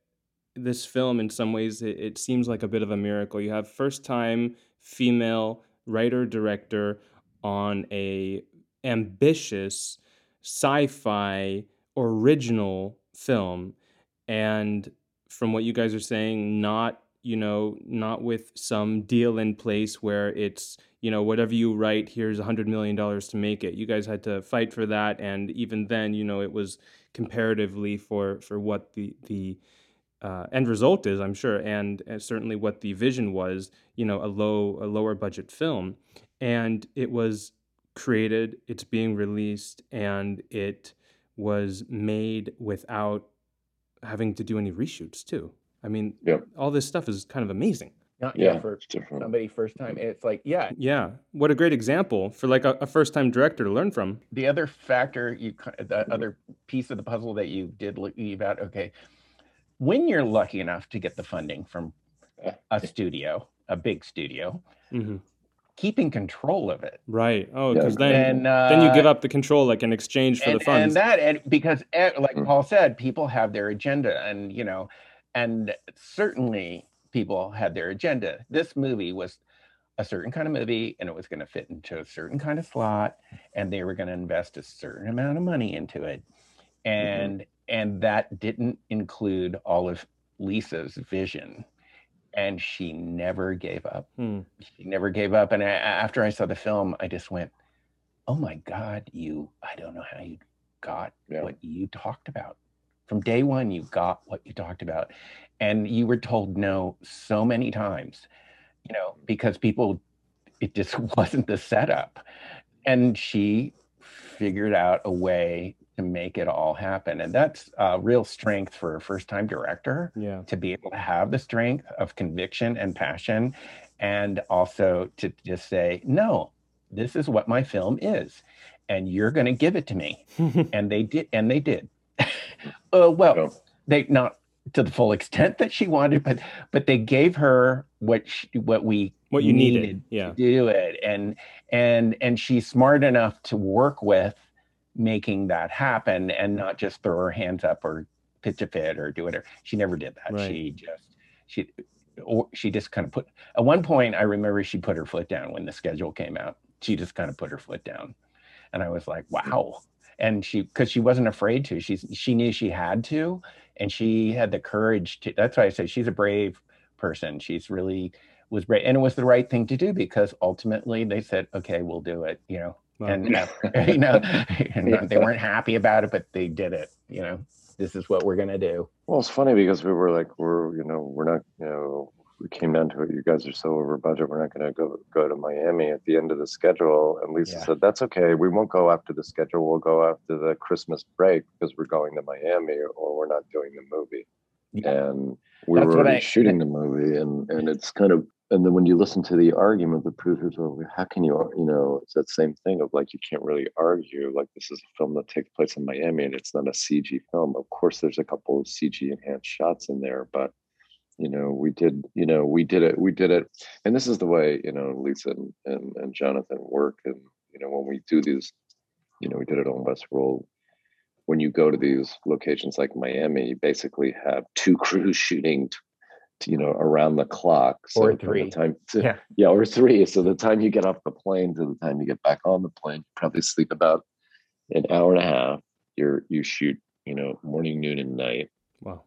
this film in some ways, it, it seems like a bit of a miracle. You have first time female writer director on a ambitious sci-fi original film. And from what you guys are saying not you know not with some deal in place where it's you know whatever you write here's a hundred million dollars to make it. You guys had to fight for that. And even then you know it was comparatively for for what the the uh, end result is i'm sure and, and certainly what the vision was you know a low a lower budget film and it was created it's being released and it was made without having to do any reshoots too. I mean, Yep. all this stuff is kind of amazing. Not Yeah, yeah, for somebody first time. It's like, yeah, Yeah, what a great example for like a, a first time director to learn from. the other factor you ki- the other piece of the puzzle that you did leave out okay when you're lucky enough to get the funding from a studio a big studio hmm keeping control of it. Right. Oh, because then and uh, then you give up the control like in exchange for and, the funds. and that and because eh, like Mm. paul said people have their agenda and you know and certainly people had their agenda. This movie was a certain kind of movie and it was going to fit into a certain kind of slot and they were going to invest a certain amount of money into it. And and that didn't include all of lisa's vision. And she never gave up. Hmm. she never gave up. And I, after i saw the film i just went oh my god you i don't know how you got Yeah. what you talked about. From day one you got what you talked about. And you were told no so many times you know because people it just wasn't the setup. And she figured out a way to make it all happen and that's a real strength for a first time director Yeah. to be able to have the strength of conviction and passion and also to just say no this is what my film is and you're going to give it to me and they did and they did uh, well Yeah. they not to the full extent that she wanted but but they gave her what she, what we what you needed. Yeah. to do it and and and she's smart enough to work with making that happen and not just throw her hands up or pitch a fit or do whatever. She never did that. Right. she just she or she just kind of put at one point i remember she put her foot down when the schedule came out. She just kind of put her foot down. And i was like wow. And she because she wasn't afraid to. She's she knew she had to and she had the courage to that's why i say she's a brave person. She's really was brave and it was the right thing to do because ultimately they said okay we'll do it you know And you know and, uh, they weren't happy about it but they did it you know this is what we're gonna do Well, it's funny because we were like, we're, you know, we're not, you know, we came down to it. You guys are so over budget. We're not going to go go to Miami at the end of the schedule. And Lisa Yeah. said, that's okay. We won't go after the schedule. We'll go after the Christmas break because we're going to Miami or we're not doing the movie. Yeah. And we That's were already I- shooting the movie, and and it's kind of. And then when you listen to the argument, the producers are, how can you, you know, it's that same thing of like, you can't really argue. Like, this is a film that takes place in Miami and it's not a CG film. Of course, there's a couple of CG enhanced shots in there, but, you know, we did, you know, we did it, we did it. And this is the way, you know, Lisa and, and, and Jonathan work. And, you know, when we do these, you know, we did it on Westworld. When you go to these locations like Miami, you basically have two crews shooting you know around the clock so Or three. time to, Yeah. yeah or three so the time you get off the plane to the time you get back on the plane you probably sleep about an hour and a half you're you shoot you know morning noon and night Wow.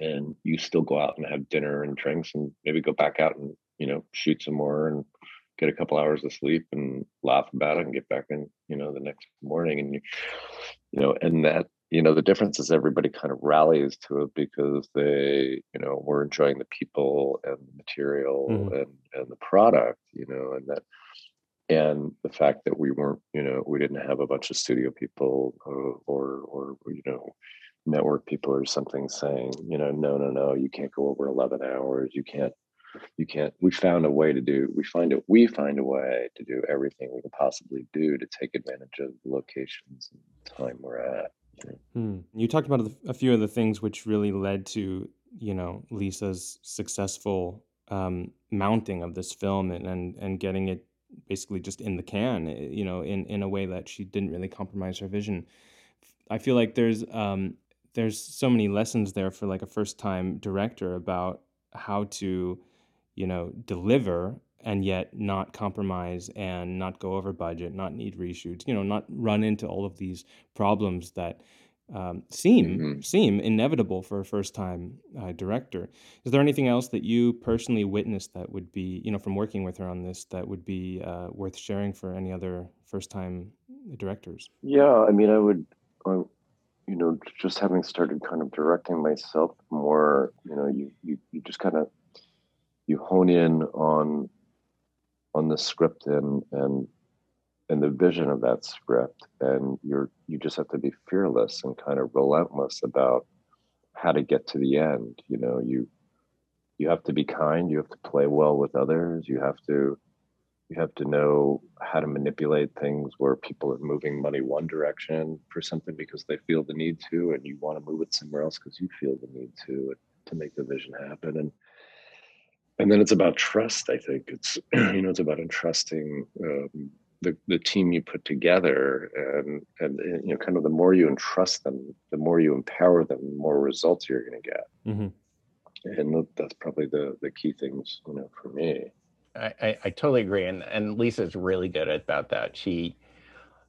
and you still go out and have dinner and drinks and maybe go back out and you know shoot some more and get a couple hours of sleep and laugh about it and get back in you know the next morning and you you know and that you know the difference is everybody kind of rallies to it because they you know were enjoying the people and the material Mhm. and and the product you know and that and the fact that we weren't you know we didn't have a bunch of studio people or or, or you know network people or something saying you know no no no you can't go over 11 hours you can't you can't we found a way to do we find it we find a way to do everything we can possibly do to take advantage of the locations and time we're at Hmm. You talked about a few of the things which really led to, you know, Lisa's successful um, mounting of this film and, and and getting it basically just in the can, eh, you know, in in a way that she didn't really compromise her vision. I feel like there's um, there's so many lessons there for like a first time director about how to, you know, deliver and yet not compromise and not go over budget, not need reshoots, you know, not run into all of these problems that um, seem Mhm. seem inevitable for a first time uh, director. Is there anything else that you personally witnessed that would be, you know, from working with her on this, that would be uh, worth sharing for any other first time directors? Yeah, I mean, I would, I, you know, just having started kind of directing myself more, you know, you you, you just kind of you hone in on on the script and and and the vision of that script and you're you just have to be fearless and kind of relentless about how to get to the end you know? You you have to be kind you have to play well with others you have to you have to know how to manipulate things where people are moving money one direction for something because they feel the need to and you want to move it somewhere else because you feel the need to to make the vision happen and and then it's about trust i think. It's you know it's about entrusting um, the, the team you put together and and you know kind of the more you entrust them the more you empower them the more results you're going to get. Mm-hmm. and that's probably the the key things you know for me. I, I, I totally agree. And and lisa's really good about that. She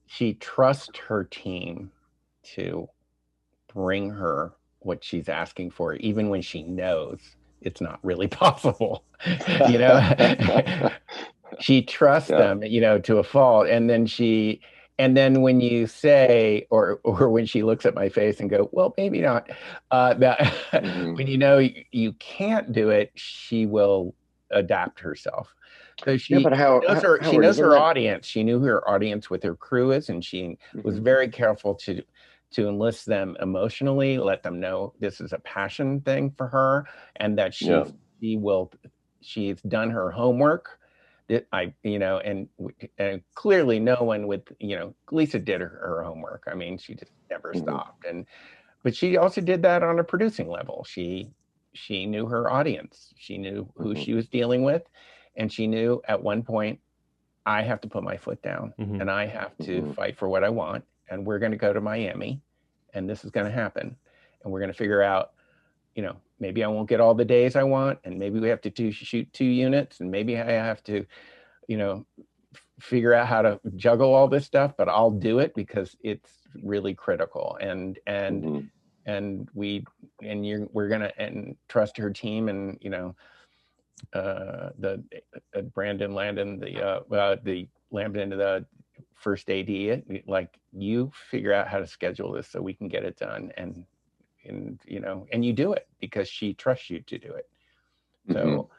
she trusts her team to bring her what she's asking for even when she knows it's not really possible you know she trusts yeah. them you know to a fault and then she and then when you say or or when she looks at my face and go well maybe not uh that mm-hmm. when you know you, you, can't do it she will adapt herself so she yeah, how, knows her, how, she knows her audience she knew who her audience with her crew is and she mm-hmm. was very careful to to enlist them emotionally let them know this is a passion thing for her and that she yeah. she will she's done her homework I, you know, and, and, clearly no one with, you know, Lisa did her, her homework. I mean, she just never mm-hmm. stopped. And, but she also did that on a producing level. She, she knew her audience. She knew who mm-hmm. she was dealing with. And she knew at one point, I have to put my foot down mm-hmm. and I have to mm-hmm. fight for what I want. And we're going to go to Miami and this is going to happen. And we're going to figure out, you know, maybe I won't get all the days I want, and maybe we have to do, shoot two units, and maybe I have to, you know, figure out how to juggle all this stuff. But I'll do it because it's really critical, and and mm-hmm. and we and you're we're gonna and trust her team, and you know, uh, the uh, Brandon Landon, the uh, uh the Landon, the first AD, like you figure out how to schedule this so we can get it done and and you know and you do it because she trusts you to do it so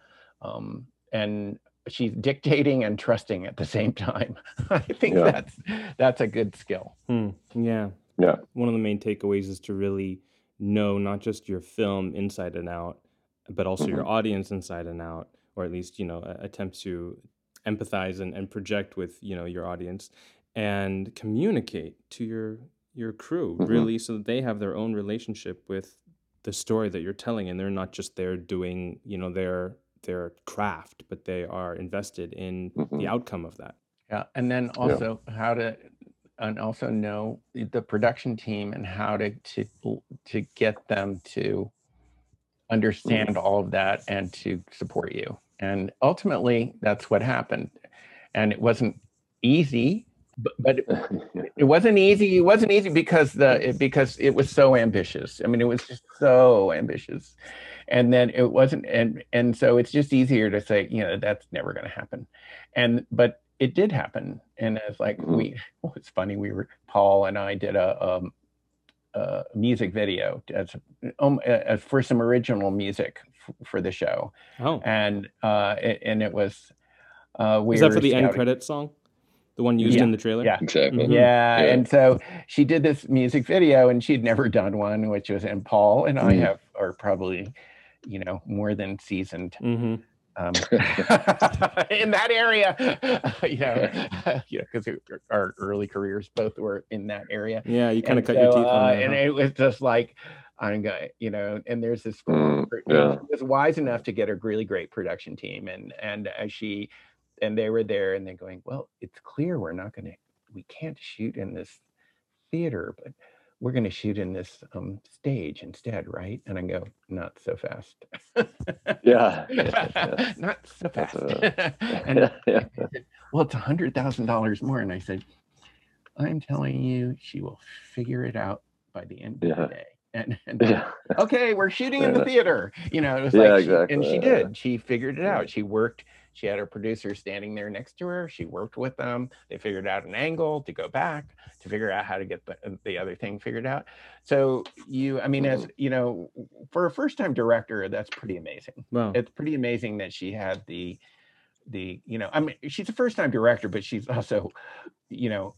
mm-hmm. um and she's dictating and trusting at the same time i think yeah. that's that's a good skill hmm. yeah yeah one of the main takeaways is to really know not just your film inside and out but also mm-hmm. your audience inside and out or at least you know attempt to empathize and, and project with you know your audience and communicate to your your crew mm-hmm. really so that they have their own relationship with the story that you're telling and they're not just there doing you know their their craft but they are invested in mm-hmm. the outcome of that yeah and then also yeah. how to and also know the production team and how to to to get them to understand mm-hmm. all of that and to support you and ultimately that's what happened and it wasn't easy but, but it, it, wasn't easy. It wasn't easy because the it, because it was so ambitious. I mean, it was just so ambitious, and then it wasn't. And and so it's just easier to say, you know, that's never going to happen. And but it did happen, and it's like mm-hmm. we. Well, it's funny. We were Paul and I did a. Um, a music video as, um, as for some original music f- for the show. Oh, and uh, it, and it was uh, we. Is that for the scouting. end credit song? the one used yeah, in the trailer. Yeah, exactly. Mm-hmm. Yeah. yeah. and so she did this music video, and she'd never done one, which was and Paul and I mm-hmm. have are probably, you know, more than seasoned. Mm-hmm. Um, in that area, you know, yeah, because our early careers both were in that area. Yeah, you kind of cut so, your teeth on uh, that. And it was just like, I'm going, you know, and there's this. Mm, yeah. was wise enough to get a really great production team, and and as she and they were there and they're going, well, it's clear we're not going to, we can't shoot in this theater, but we're going to shoot in this um, stage instead, right? And I go, not so fast. yeah. not so fast. A, and yeah. Said, well, it's a hundred thousand dollars more. And I said, I'm telling you, she will figure it out by the end of yeah. the day. And, and yeah. okay, we're shooting in the theater. You know, it was like, exactly. and she did. She figured it out. She worked she had her producer standing there next to her. She worked with them. They figured out an angle to go back to figure out how to get the, the other thing figured out. So you, I mean, as mm-hmm. you know, for a first time director, that's pretty amazing. Wow. It's pretty amazing that she had the the you know i mean she's a first time director but she's also you know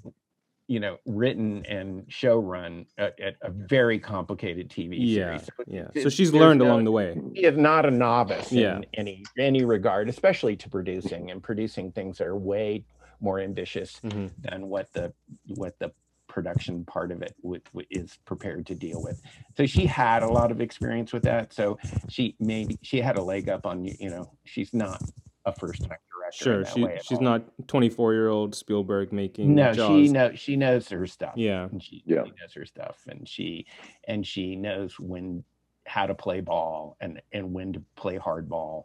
you know written and show run a, a very complicated tv Yeah, series so yeah. So she's learned no- along the way. she is not a novice Yeah. in any any regard especially to producing and producing things that are way more ambitious Mhm. than what the what the production part of it with, is prepared to deal with so she had a lot of experience with that so she maybe she had a leg up on you you know she's not a first time director in Sure, that she way at she's all. not 24 year old Spielberg making no Jaws. she knows she knows her stuff Yeah. and she, Yeah. she knows her stuff and she and she knows when how to play ball and and when to play hardball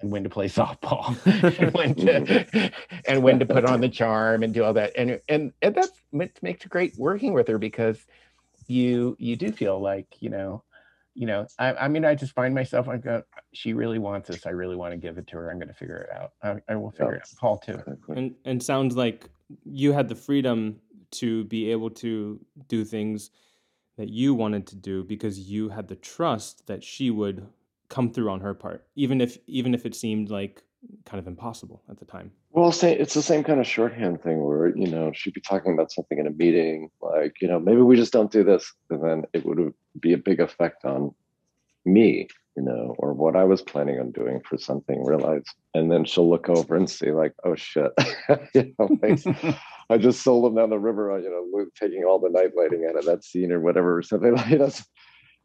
and when to play softball and when to and when to put on the charm and do all that and and, and that's what makes it great working with her because you you do feel like you know you know i, I mean i just find myself i go she really wants this. I really want to give it to her. I'm going to figure it out. I, I will figure it out. Paul too and and sounds like you had the freedom to be able to do things that you wanted to do because you had the trust that she would come through on her part even if even if it seemed like kind of impossible at the time Well, it's the same kind of shorthand thing where you know she'd be talking about something in a meeting, like you know maybe we just don't do this, and then it would be a big effect on me, you know, or what I was planning on doing for something. Realize, and then she'll look over and see like, oh shit, you know, like, I just sold them down the river, you know, taking all the night lighting out of that scene or whatever, or something like that.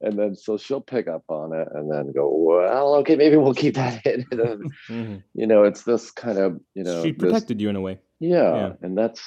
And then so she'll pick up on it and then go, well, okay, maybe we'll keep that in. And then, Mhm. you know, it's this kind of, you know, she this- protected you in a way yeah, Yeah. and that's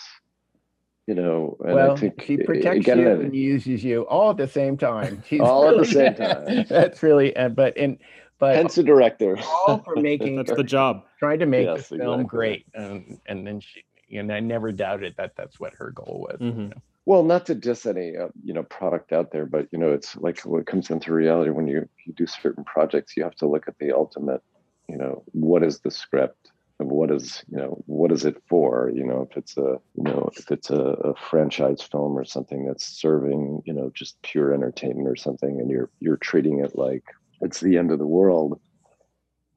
you know, and well, I think she protects again, you that- and uses you all at the same time. She's All at the same time. That's really, uh, but in, but hence the director. all for making, that's the job trying to make Yes, the film exactly. great, and and then she, and I never doubted that that's what her goal was. you Mhm. know. Well, not to diss any uh, you know product out there, but you know, it's like what comes into reality when you you do certain projects, you have to look at the ultimate. You know, what is the script? And what is you know what is it for? You know, if it's a you know if it's a, a franchise film or something that's serving you know just pure entertainment or something, and you're you're treating it like it's the end of the world.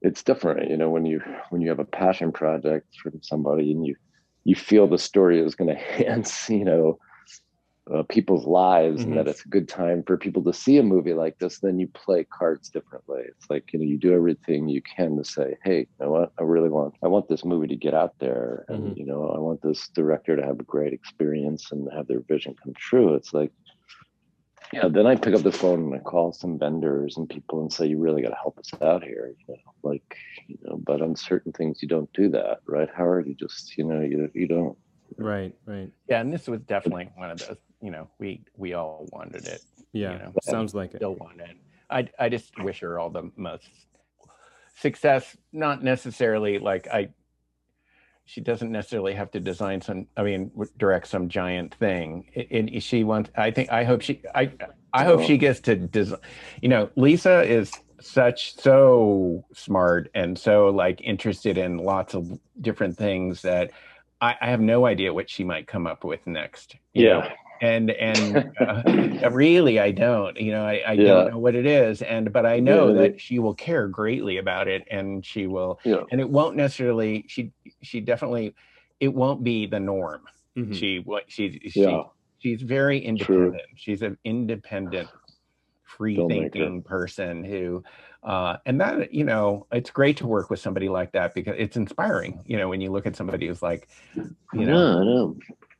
It's different, you know, when you when you have a passion project from somebody and you you feel the story is going to enhance, you know, uh, people's lives Mhm. and that it's a good time for people to see a movie like this, then you play cards differently. It's like, you know, you do everything you can to say, hey, you know what? I really want, I want this movie to get out there. And, Mhm. you know, I want this director to have a great experience and have their vision come true. It's like, yeah, then I pick up the phone and I call some vendors and people and say, you really got to help us out here. You know, like, you know, but on certain things, you don't do that, right? Howard, you just, you know, you, you don't. right right Yeah, and this was definitely one of those. You know, we we all wanted it. yeah You know, sounds like it Still want it. I I just wish her all the most success. Not necessarily like I. She doesn't necessarily have to design some. I mean, direct some giant thing. And she wants. I think. I hope she. I. I hope she gets to design. You know, Lisa is such so smart and so like interested in lots of different things that I, I have no idea what she might come up with next. you know? And and uh, really i don't you know i, I Yeah. don't know what it is and but i know Yeah, that she will care greatly about it and she will Yeah. and it won't necessarily she she definitely it won't be the norm Mhm. she what she she she's very independent she's an independent free thinking person who uh and that you know it's great to work with somebody like that because it's inspiring you know when you look at somebody who's like you know know.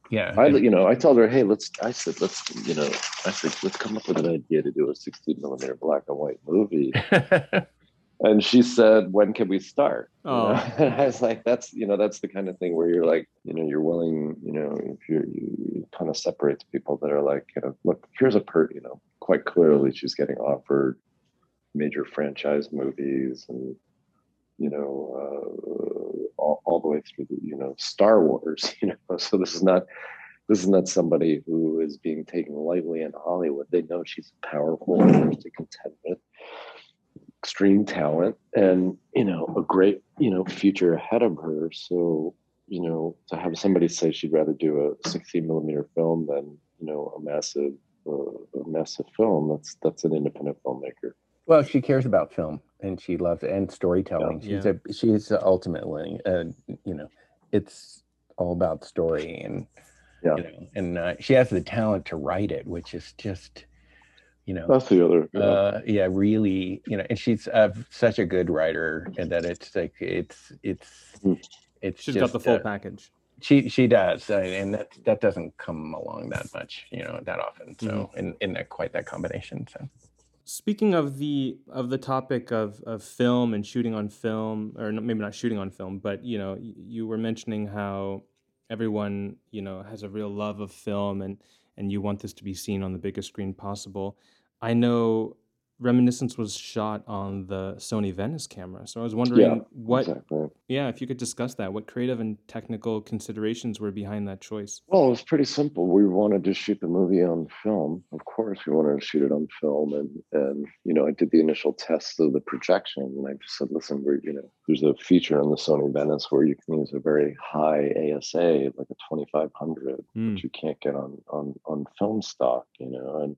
Yeah I, you know, I told her, hey, let's. I said, let's, you know, I said, let's come up with an idea to do a 16 millimeter black and white movie. And she said, when can we start? You know? Oh. And I was like, that's, you know, that's the kind of thing where you're like, you know, you're willing, you know, if you're, you, you kind of separate the people that are like, you know, look, here's a per, you know, quite clearly she's getting offered major franchise movies and, you know, uh, all, all the way through the, you know, Star Wars, you know, so this is not, this is not somebody who is being taken lightly in Hollywood. They know she's a powerful force to contend with, extreme talent, and you know a great you know future ahead of her. So you know to have somebody say she'd rather do a 16 millimeter film than you know a massive uh, a massive film. That's that's an independent filmmaker. Well, she cares about film and she loves it and storytelling. Yeah. She's a she's ultimately uh, you know, it's all about story and Yeah. you know, and uh, she has the talent to write it, which is just you know That's the other. yeah. uh yeah really you know and she's uh, such a good writer and that it's like it's it's Hmm. it's She's just, got the full uh, package. she she does uh, and that that doesn't come along that much you know that often so Mm-hmm. in in that quite that combination so Speaking of the of the topic of, of film and shooting on film, or maybe not shooting on film, but you know, you were mentioning how everyone you know has a real love of film and and you want this to be seen on the biggest screen possible. I know Reminiscence was shot on the Sony Venice camera, so I was wondering what, exactly. yeah, if you could discuss that, what creative and technical considerations were behind that choice. Well, it was pretty simple. We wanted to shoot the movie on film. Of course, we wanted to shoot it on film, and and you know, I did the initial tests of the projection, and I just said, listen, we're you know, there's a feature on the Sony Venice where you can use a very high ASA, like a 2500, Mm. which you can't get on on on film stock, you know, and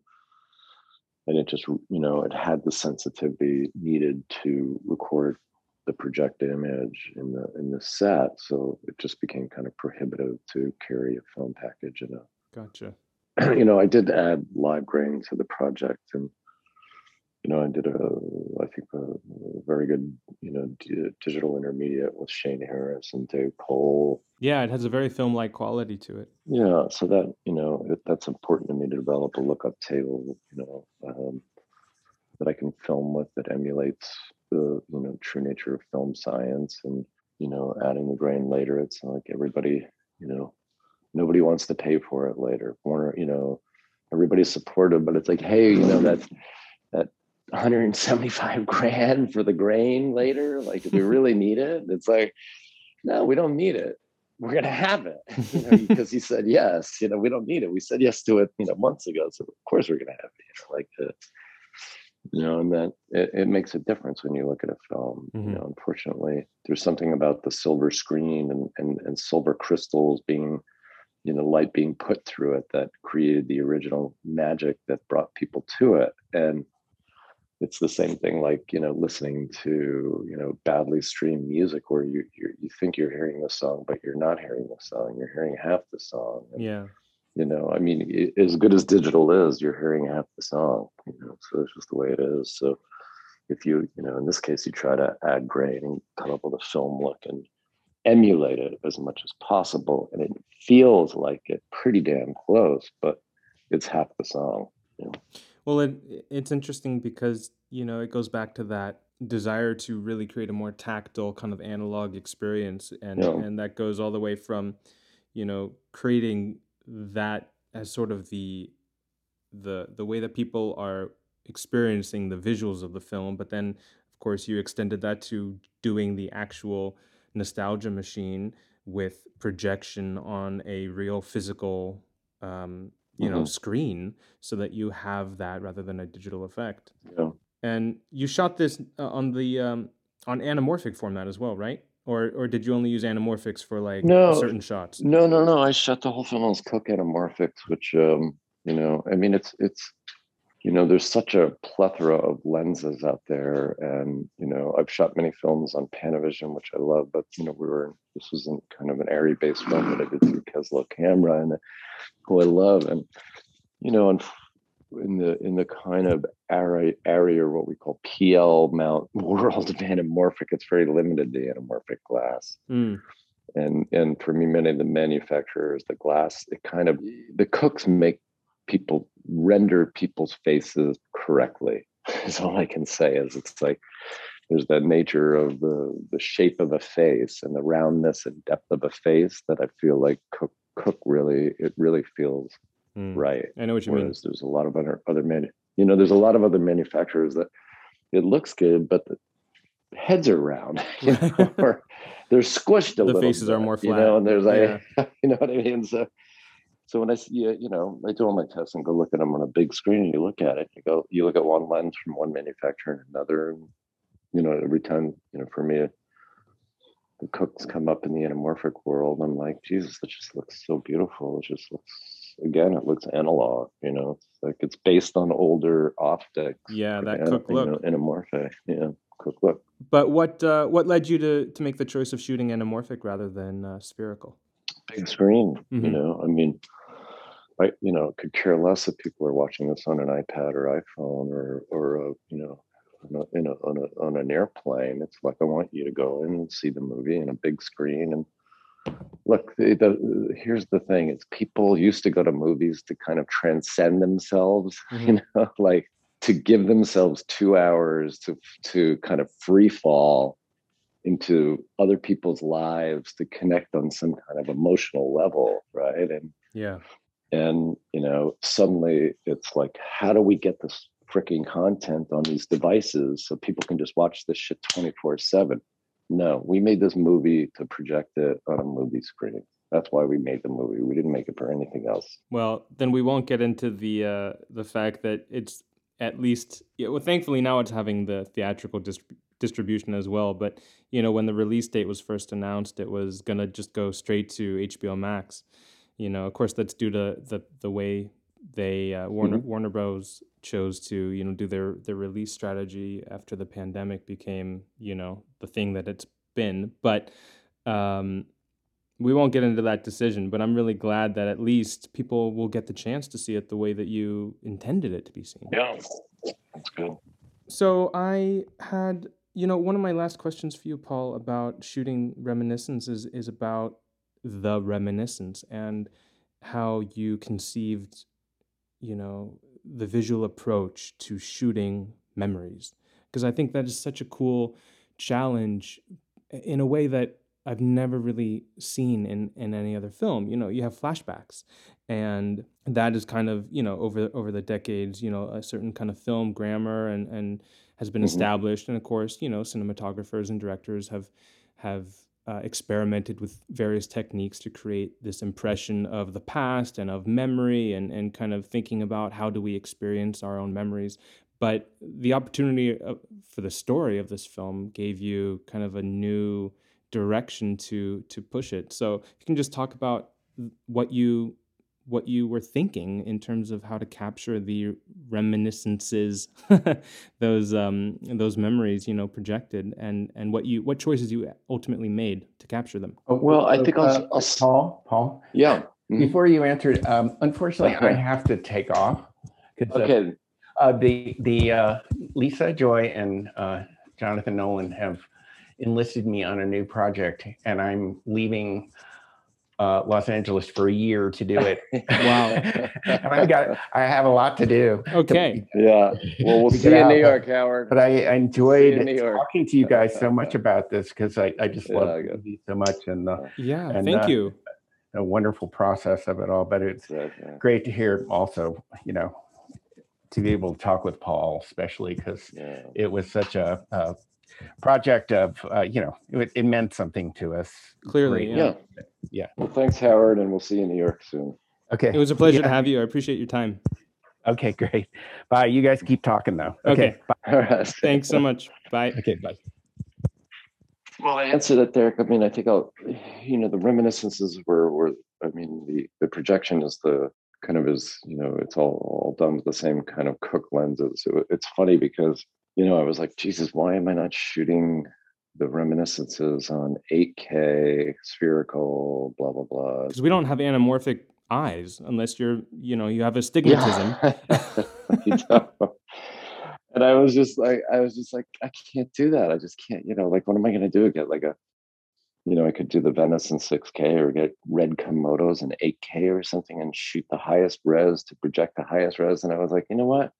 and it just you know, it had the sensitivity needed to record the projected image in the in the set so it just became kind of prohibitive to carry a film package and Gotcha. you know i did add live grain to the project and you know i did a i think a, very good you know d- digital intermediate with shane harris and dave cole Yeah, it has a very film-like quality to it. yeah so that you know it, that's important to me to develop a lookup table you know um, that i can film with that emulates the you know true nature of film science and you know adding the grain later it's like everybody you know nobody wants to pay for it later warner you know everybody's supportive but it's like hey you know that that 175 grand for the grain later? Like do we really need it? It's like no we don't need it. We're gonna have it. You know, because he said yes. You know we don't need it. We said yes to it you know months ago. So of course we're gonna have it you know, like uh, you know and that it, it makes a difference when you look at a film Mhm. you know unfortunately there's something about the silver screen and, and and silver crystals being you know light being put through it that created the original magic that brought people to it. And it's the same thing like you know listening to you know badly streamed music where you you, you think you're hearing the song but you're not hearing the song you're hearing half the song and, Yeah. you know i mean i as good as digital is you're hearing half the song you know so it's just the way it is so if you you know in this case you try to add grain and come up with a film look and emulate it as much as possible and it feels like it pretty damn close but it's half the song you know? Well, it, it's interesting because, you know, it goes back to that desire to really create a more tactile kind of analog experience. And, Yeah. and that goes all the way from, you know, creating that as sort of the, the, the way that people are experiencing the visuals of the film. But then, of course, you extended that to doing the actual nostalgia machine with projection on a real physical, um, you know, Mhm. screen so that you have that rather than a digital effect. Yeah. And you shot this uh, on the um, on anamorphic format as well, right? Or or did you only use anamorphics for like No. certain shots? No, no, no. I shot the whole film on Cooke Anamorphics, which um, you know, I mean it's it's you know, there's such a plethora of lenses out there. And, you know, I've shot many films on Panavision, which I love, but you know, we were this wasn't kind of an ARRI based film that I did through Keslow camera and who I love. And, you know, and in the in the kind of area area what we call PL mount world of anamorphic, it's very limited to anamorphic glass Mm, and and for me many of the manufacturers the glass it kind of the Cookes make people render people's faces correctly is all i can say is it's like there's that nature of the the shape of a face and the roundness and depth of a face that i feel like Cooke Cooke really it really feels mm. right I know what you mean. Whereas there's a lot of other other manu- you know, there's a lot of other manufacturers that it looks good, but the heads are round, you know, or they're squished a little. The little. faces are bit, more you know, flat. and there's like, Yeah. you know what I mean. So, so when I see you, know, I do all my tests and go look at them on a big screen, and you look at it, you go, you look at one lens from one manufacturer and another, and you know, every time, you know, for me. The Cookes come up in the anamorphic world. I'm like, Jesus, that just looks so beautiful. It just looks again, it looks analog. You know, it's like it's based on older optics. Yeah, that and, Cooke you look. know, anamorphic. Yeah, Cooke look. But what uh, what led you to to make the choice of shooting anamorphic rather than uh, spherical? Big screen. You Mhm. know, I mean, I you know could care less if people are watching this on an iPad or iPhone or or a, you know. On a, in a, on, a, on an airplane, it's like I want you to go in and see the movie in a big screen and look the, the here's the thing it's people used to go to movies to kind of transcend themselves you know like to give themselves two hours to to kind of free fall into other people's lives to connect on some kind of emotional level right? And Yeah. and you know suddenly it's like how do we get this freaking content on these devices so people can just watch this shit 24 7 no we made this movie to project it on a movie screen. That's why we made the movie. We didn't make it for anything else. Well, then we won't get into the uh, the fact that it's at least yeah, well, thankfully now it's having the theatrical dis- distribution as well. But you know, when the release date was first announced, it was gonna just go straight to HBO Max. You know, of course, that's due to the the way they uh, Warner Warner Bros. chose to you know do their their release strategy after the pandemic became you know the thing that it's been. But um, we won't get into that decision, but I'm really glad that at least people will get the chance to see it the way that you intended it to be seen. yeah that's good So I had, you know, one of my last questions for you, Paul, about shooting reminiscence is, is about the reminiscence and how you conceived, you know, the visual approach to shooting memories. Because I think that is such a cool challenge in a way that I've never really seen in, in any other film. You know, you have flashbacks, and that is kind of you know over over the decades, you know, a certain kind of film grammar and and has been Mhm. established, and of course, you know, cinematographers and directors have have uh, experimented with various techniques to create this impression of the past and of memory and and kind of thinking about how do we experience our own memories. But the opportunity uh, for the story of this film gave you kind of a new direction to to push it. So if you can just talk about what you what you were thinking in terms of how to capture the reminiscences those um those memories you know projected and and what you what choices you ultimately made to capture them. Oh, Well, I so, think I'll- uh, I'll Paul, Paul, yeah. Mhm. before you answered, um, unfortunately, I have to take off because okay. uh, the the uh, Lisa Joy and uh, Jonathan Nolan have enlisted me on a new project, and I'm leaving uh, Los Angeles for a year to do it. Wow. and I got I have a lot to do. okay yeah well we'll see you in new york howard But I, I enjoyed in New York. talking to you guys so much about this because I, I just Yeah, love I the so much and the, yeah And, thank uh, you A wonderful process of it all. But it's Right, yeah. great to hear also, you know, to be able to talk with Paul, especially because yeah it was such a, a project of, uh, you know, it, it meant something to us. Clearly, Great. yeah. Yeah Yeah. well thanks howard and we'll see you in new york soon Okay. it was a pleasure to have you i appreciate your time Okay, great. Bye. You guys keep talking though. Okay. Bye. all right thanks so much bye Okay. Bye. Well, I answered it, Derek. I mean, I think I'll, you know, the reminiscences were, were, I mean, the the projection is the kind of is, you know, it's all all done with the same kind of Cooke lenses. It, it's funny because, you know, I was like, Jesus, why am I not shooting the reminiscences on 8K spherical, blah blah blah. because we don't have anamorphic eyes unless you're you know you have astigmatism know. and I was just like, I was just like, I can't do that. I just can't, you know, like, what am I going to do? Get like a, you know, I could do the Venice in 6K or get red Komodos in 8K or something and shoot the highest res to project the highest res. And I was like, you know what?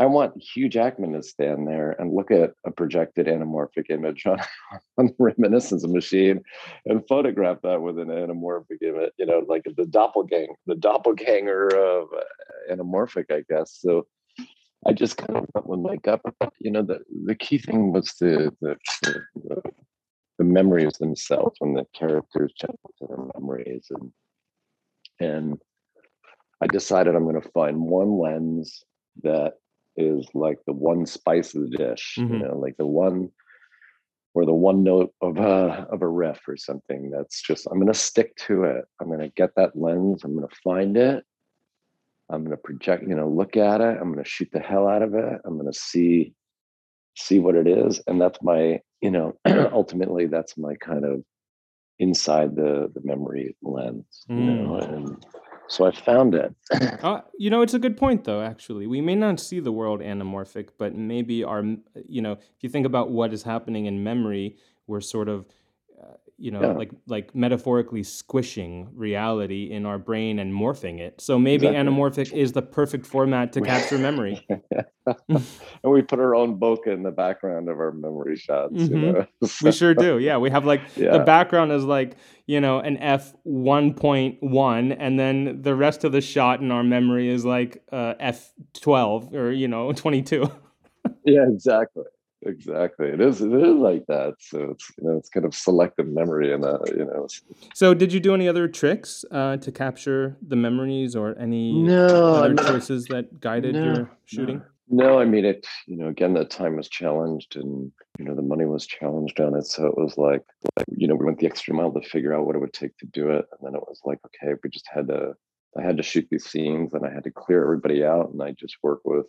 I want Hugh Jackman to stand there and look at a projected anamorphic image on, on the reminiscence machine and photograph that with an anamorphic image, you know, like the doppelganger, the doppelganger of uh, anamorphic, I guess. So I just kind of went with gut. You know, the, the key thing was the, the, the, the, memories themselves when the characters their memories. And, and I decided I'm going to find one lens that is like the one spice of the dish, you Mhm. know, like the one or the one note of a of a riff or something that's just I'm gonna stick to it. I'm gonna get that lens, I'm gonna find it, I'm going to project, you know, look at it. I'm going to shoot the hell out of it. I'm going to see see what it is, and that's my, you know, ultimately that's my kind of inside the the memory lens, you know, Mm. and so I found it. Uh, you know, it's a good point, though. Actually, we may not see the world anamorphic, but maybe our, you know, if you think about what is happening in memory, we're sort of, you know, Yeah. like like metaphorically squishing reality in our brain and morphing it. So maybe Exactly. anamorphic is the perfect format to capture memory. and we put our own bokeh in the background of our memory shots, you Mhm. know. We sure do. Yeah, we have like Yeah. the background is like you know an f one point one, and then the rest of the shot in our memory is like uh, f twelve or you know twenty two. yeah, exactly. Exactly. It is it is like that. So it's you know, it's kind of selective memory and uh, you know. So, did you do any other tricks uh, to capture the memories, or any No, other mean, choices that guided no, your shooting? No, I mean it. You know, again, the time was challenged, and you know, the money was challenged on it. So it was like, like, you know, we went the extra mile to figure out what it would take to do it, and then it was like, okay, we just had to. I had to shoot these scenes, and I had to clear everybody out, and I just work with,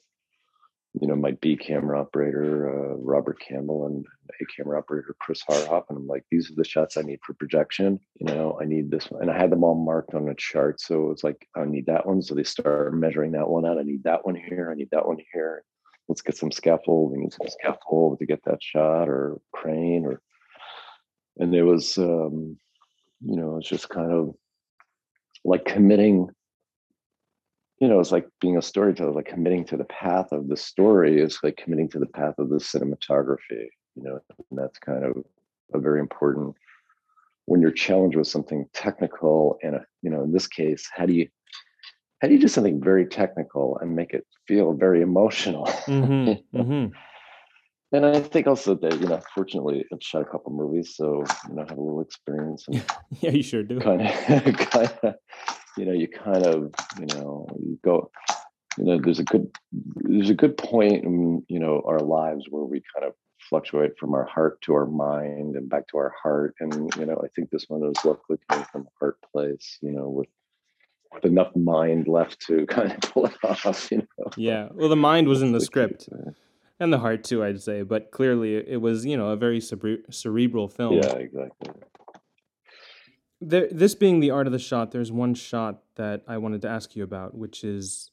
you know, my B camera operator, uh, Robert Campbell, and A camera operator, Chris Haarhoff, and I'm like, these are the shots I need for projection. You know, I need this one, and I had them all marked on a chart. So it was like, I need that one. So they start measuring that one out. I need that one here. I need that one here. Let's get some scaffold. We need some scaffold to get that shot, or crane, or. And it was, um, you know, it's just kind of like committing you know, it's like being a storyteller, like committing to the path of the story is like committing to the path of the cinematography, you know, and that's kind of a very important when you're challenged with something technical and, you know, in this case, how do you, how do you do something very technical and make it feel very emotional? Mm-hmm. mm-hmm. And I think also that, you know, fortunately I've shot a couple movies, so, you know, I have a little experience and Yeah, you sure do. kind of, kind of, you know, you kind of, you know, you go, you know, there's a good, there's a good point in, you know, our lives where we kind of fluctuate from our heart to our mind and back to our heart. And, you know, I think this one is luckily coming from a heart place, you know, with, with enough mind left to kind of pull it off, you know. Yeah. Well, the mind was in the script and the heart too, I'd say, but clearly it was, you know, a very cere- cerebral film. Yeah, exactly. There, this being the art of the shot, there's one shot that I wanted to ask you about, which is,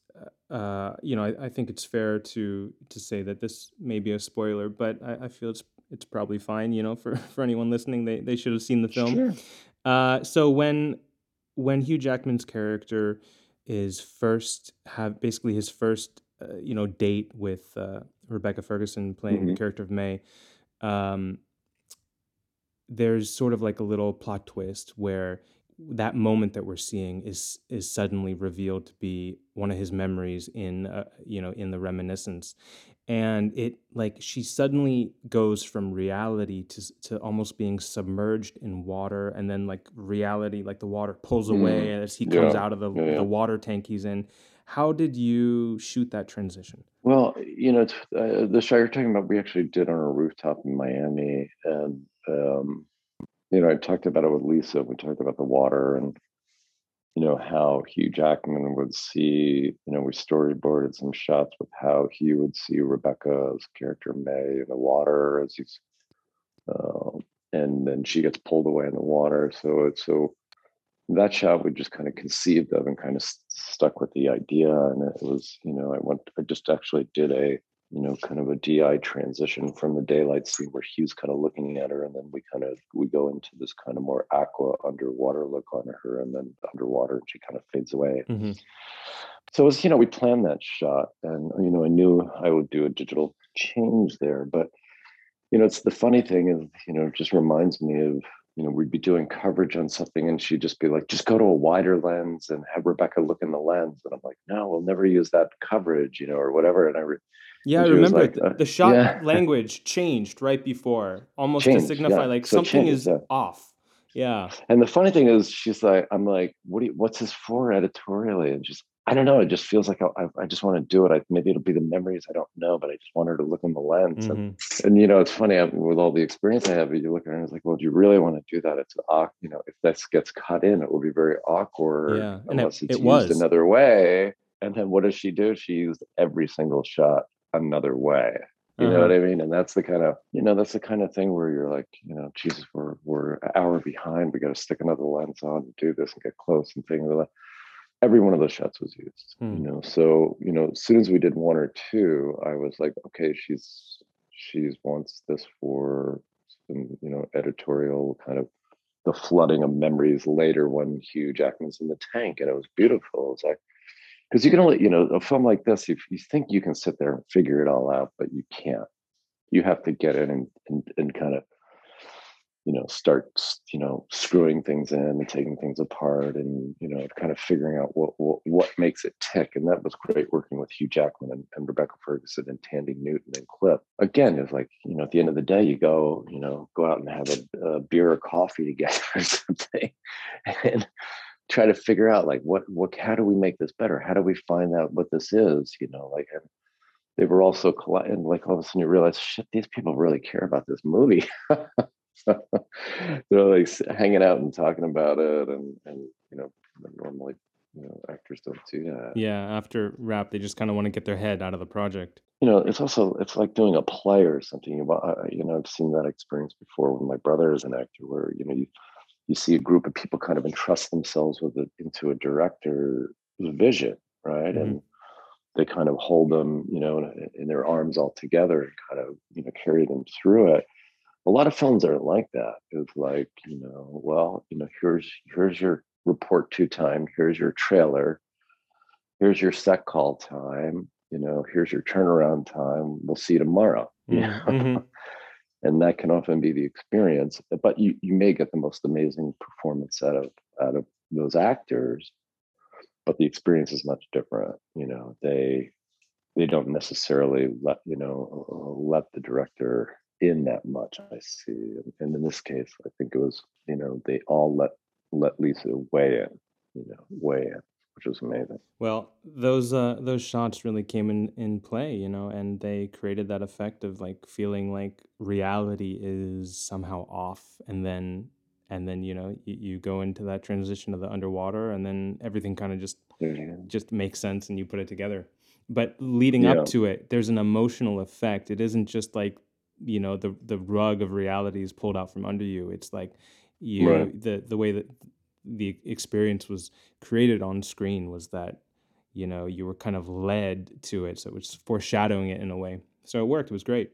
uh, you know, I, I think it's fair to to say that this may be a spoiler, but I, I feel it's it's probably fine. You know, for for anyone listening, they they should have seen the film. Sure. Uh, so when when Hugh Jackman's character is first have basically his first uh, you know date with uh, Rebecca Ferguson playing the Mhm. character of May, um, there's sort of like a little plot twist where that moment that we're seeing is is suddenly revealed to be one of his memories in uh, you know in the reminiscence and it like she suddenly goes from reality to to almost being submerged in water and then like reality like the water pulls away as he comes Yeah. out of the, Yeah, yeah. the water tank he's in how did you shoot that transition Well, you know, uh, the shot you're talking about, we actually did on a rooftop in Miami, and um, you know, I talked about it with Lisa. We talked about the water and you know how Hugh Jackman would see. You know, we storyboarded some shots with how he would see Rebecca's character May in the water as he's, um, and then she gets pulled away in the water. So it's so that shot we just kind of conceived of and kind of st- stuck with the idea and it was you know i went i just actually did a you know kind of a di transition from the daylight scene where hugh's kind of looking at her and then we kind of we go into this kind of more aqua underwater look on her and then underwater and she kind of fades away mm-hmm. so it was you know we planned that shot and you know i knew i would do a digital change there but you know it's the funny thing is you know it just reminds me of you know we'd be doing coverage on something and she'd just be like just go to a wider lens and have rebecca look in the lens and i'm like no we'll never use that coverage you know or whatever and i re- Yeah, I And remember like, th- uh, the shot yeah. language changed right before, almost to signify yeah. like So something changes, is yeah. off. Yeah. and the funny thing is she's like i'm like what do you, what's this for editorially and she's, i don't know it just feels like i, I, I just want to do it I, maybe it'll be the memories i don't know but i just want her to look in the lens and Mhm. and you know it's funny I, with all the experience i have you look at her and it's like well do you really want to do that it's you know if this gets cut in it will be very awkward Yeah, and it- unless it's it used was. another way and then what does she do? She used every single shot another way. You uh-huh. know what I mean? And that's the kind of, you know, that's the kind of thing where you're like, you know, Jesus, we're we're an hour behind. We got to stick another lens on and do this and get close and things like that. Every one of those shots was used, hmm. you know. So, you know, as soon as we did one or two, I was like, okay, she's she's wants this for some, you know, editorial kind of the flooding of memories later when Hugh Jackman's in the tank, and it was beautiful. It's like because you can only you know a film like this if you think you can sit there and figure it all out but you can't. You have to get in and and, and kind of you know start you know screwing things in and taking things apart and you know kind of figuring out what what, what makes it tick and that was great working with hugh jackman and, and rebecca ferguson and thandie newton and Cliff. Again it's like you know at the end of the day you go you know go out and have a, a beer or coffee together or something and try to figure out like what what how do we make this better? How do we find out what this is you know like and they were also and like all of a sudden you realize shit these people really care about this movie. They're like hanging out and talking about it and and you know normally you know actors don't do that. Yeah after rap they just kind of want to get their head out of the project. You know it's also it's like doing a play or something you know i've seen that experience before with my brother as an actor where you know you you see a group of people kind of entrust themselves with it into a director's vision, right? Mm-hmm. And they kind of hold them, you know, in, in, their arms all together and kind of, you know, carry them through it. A lot of films aren't like that. It's like, you know, well, you know, here's here's your report to time, here's your trailer, here's your set call time, you know, here's your turnaround time. We'll see you tomorrow. Mm-hmm. mm-hmm and that can often be the experience but you you may get the most amazing performance out of out of those actors but the experience is much different you know they they don't necessarily let you know let the director in that much i see and in this case i think it was you know they all let let lisa weigh in you know weigh in which was amazing. Well, those uh, those shots really came in in play, you know, and they created that effect of like feeling like reality is somehow off, and then and then you know you, you go into that transition of the underwater, and then everything kind of just mm-hmm. just makes sense, and you put it together. But leading yeah. up to it, there's an emotional effect. It isn't just like you know the the rug of reality is pulled out from under you. It's like you right. the the way that the experience was created on screen was that you know you were kind of led to it so it was foreshadowing it in a way. So it worked it was great.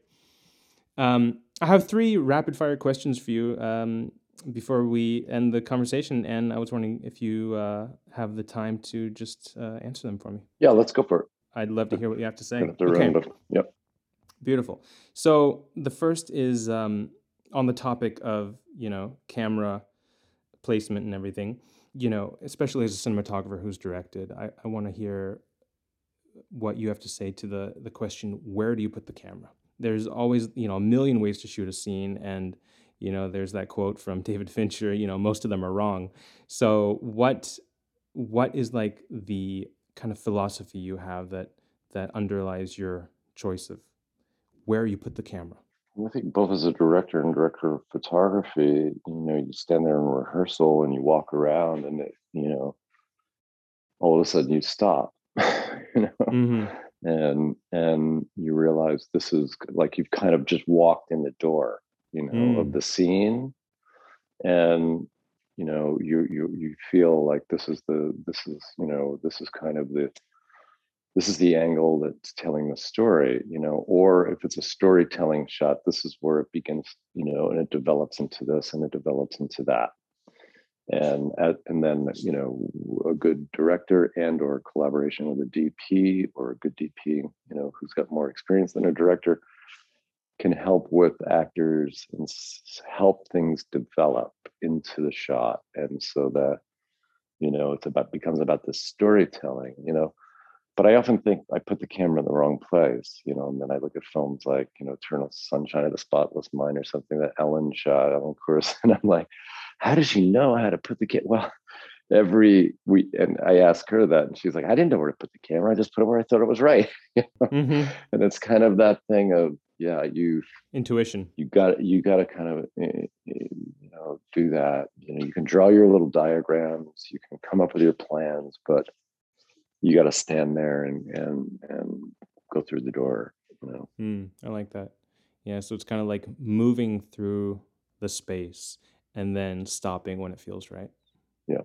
Um, i have three rapid fire questions for you um, before we end the conversation and i was wondering if you uh, have the time to just uh, answer them for me. Yeah let's go for it. I'd love to hear what you have to say. Okay. yep. Beautiful. So the first is um, on the topic of you know camera placement and everything, you know, especially as a cinematographer who's directed, I, I want to hear what you have to say to the the question, where do you put the camera? There's always, you know, a million ways to shoot a scene and you know, there's that quote from David Fincher, you know, most of them are wrong. So what what is like the kind of philosophy you have that that underlies your choice of where you put the camera? I think both as a director and director of photography, you know, you stand there in rehearsal and you walk around and it, you know, all of a sudden you stop, you know, mm-hmm. and and you realize this is like you've kind of just walked in the door, you know, mm. of the scene, and you know, you you you feel like this is the this is you know this is kind of the this is the angle that's telling the story you know or if it's a storytelling shot this is where it begins you know and it develops into this and it develops into that. And at, and then you know a good director and or collaboration with a dp or a good dp you know who's got more experience than a director can help with actors and help things develop into the shot. And so that you know it's about becomes about the storytelling you know but I often think I put the camera in the wrong place, you know, and then I look at films like, you know, Eternal Sunshine of the Spotless Mind or something that Ellen shot, Ellen Kuras, and I'm like, how does she know how to put the camera? Well, every week, and I ask her that, and she's like, I didn't know where to put the camera. I just put it where I thought it was right. mm-hmm. And it's kind of that thing of, yeah, you intuition. You got you got to kind of eh, eh, you know do that. You know, you can draw your little diagrams, you can come up with your plans, but you got to stand there and and and go through the door. You know. Mm, I like that. Yeah, so it's kind of like moving through the space and then stopping when it feels right. Yeah.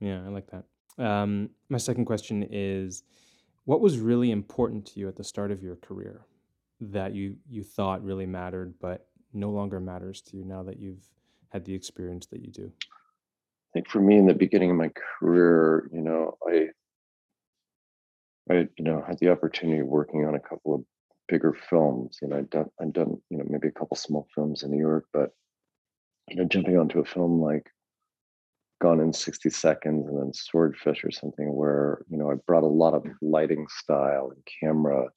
Yeah, I like that. Um, my second question is what was really important to you at the start of your career that you you thought really mattered but no longer matters to you now that you've had the experience that you do? I think for me in the beginning of my career, you know, I I you know had the opportunity of working on a couple of bigger films. You know, I'd done I'd done, you know, maybe a couple small films in New York, but you know, jumping onto a film like Gone in 60 Seconds and then Swordfish or something where, you know, I brought a lot of lighting style and camera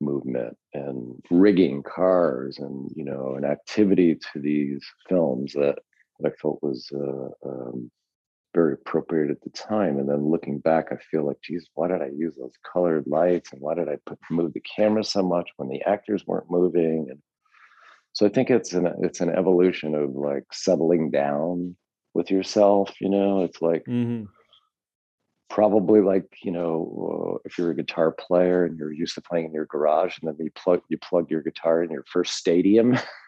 movement and rigging cars and, you know, an activity to these films that, that I felt was uh, um, very appropriate at the time. And then looking back, I feel like, geez, why did I use those colored lights and why did I put move the camera so much when the actors weren't moving? And so I think it's an it's an evolution of like settling down with yourself. You know, it's like Mm-hmm. probably like you know if you're a guitar player and you're used to playing in your garage and then you plug you plug your guitar in your first stadium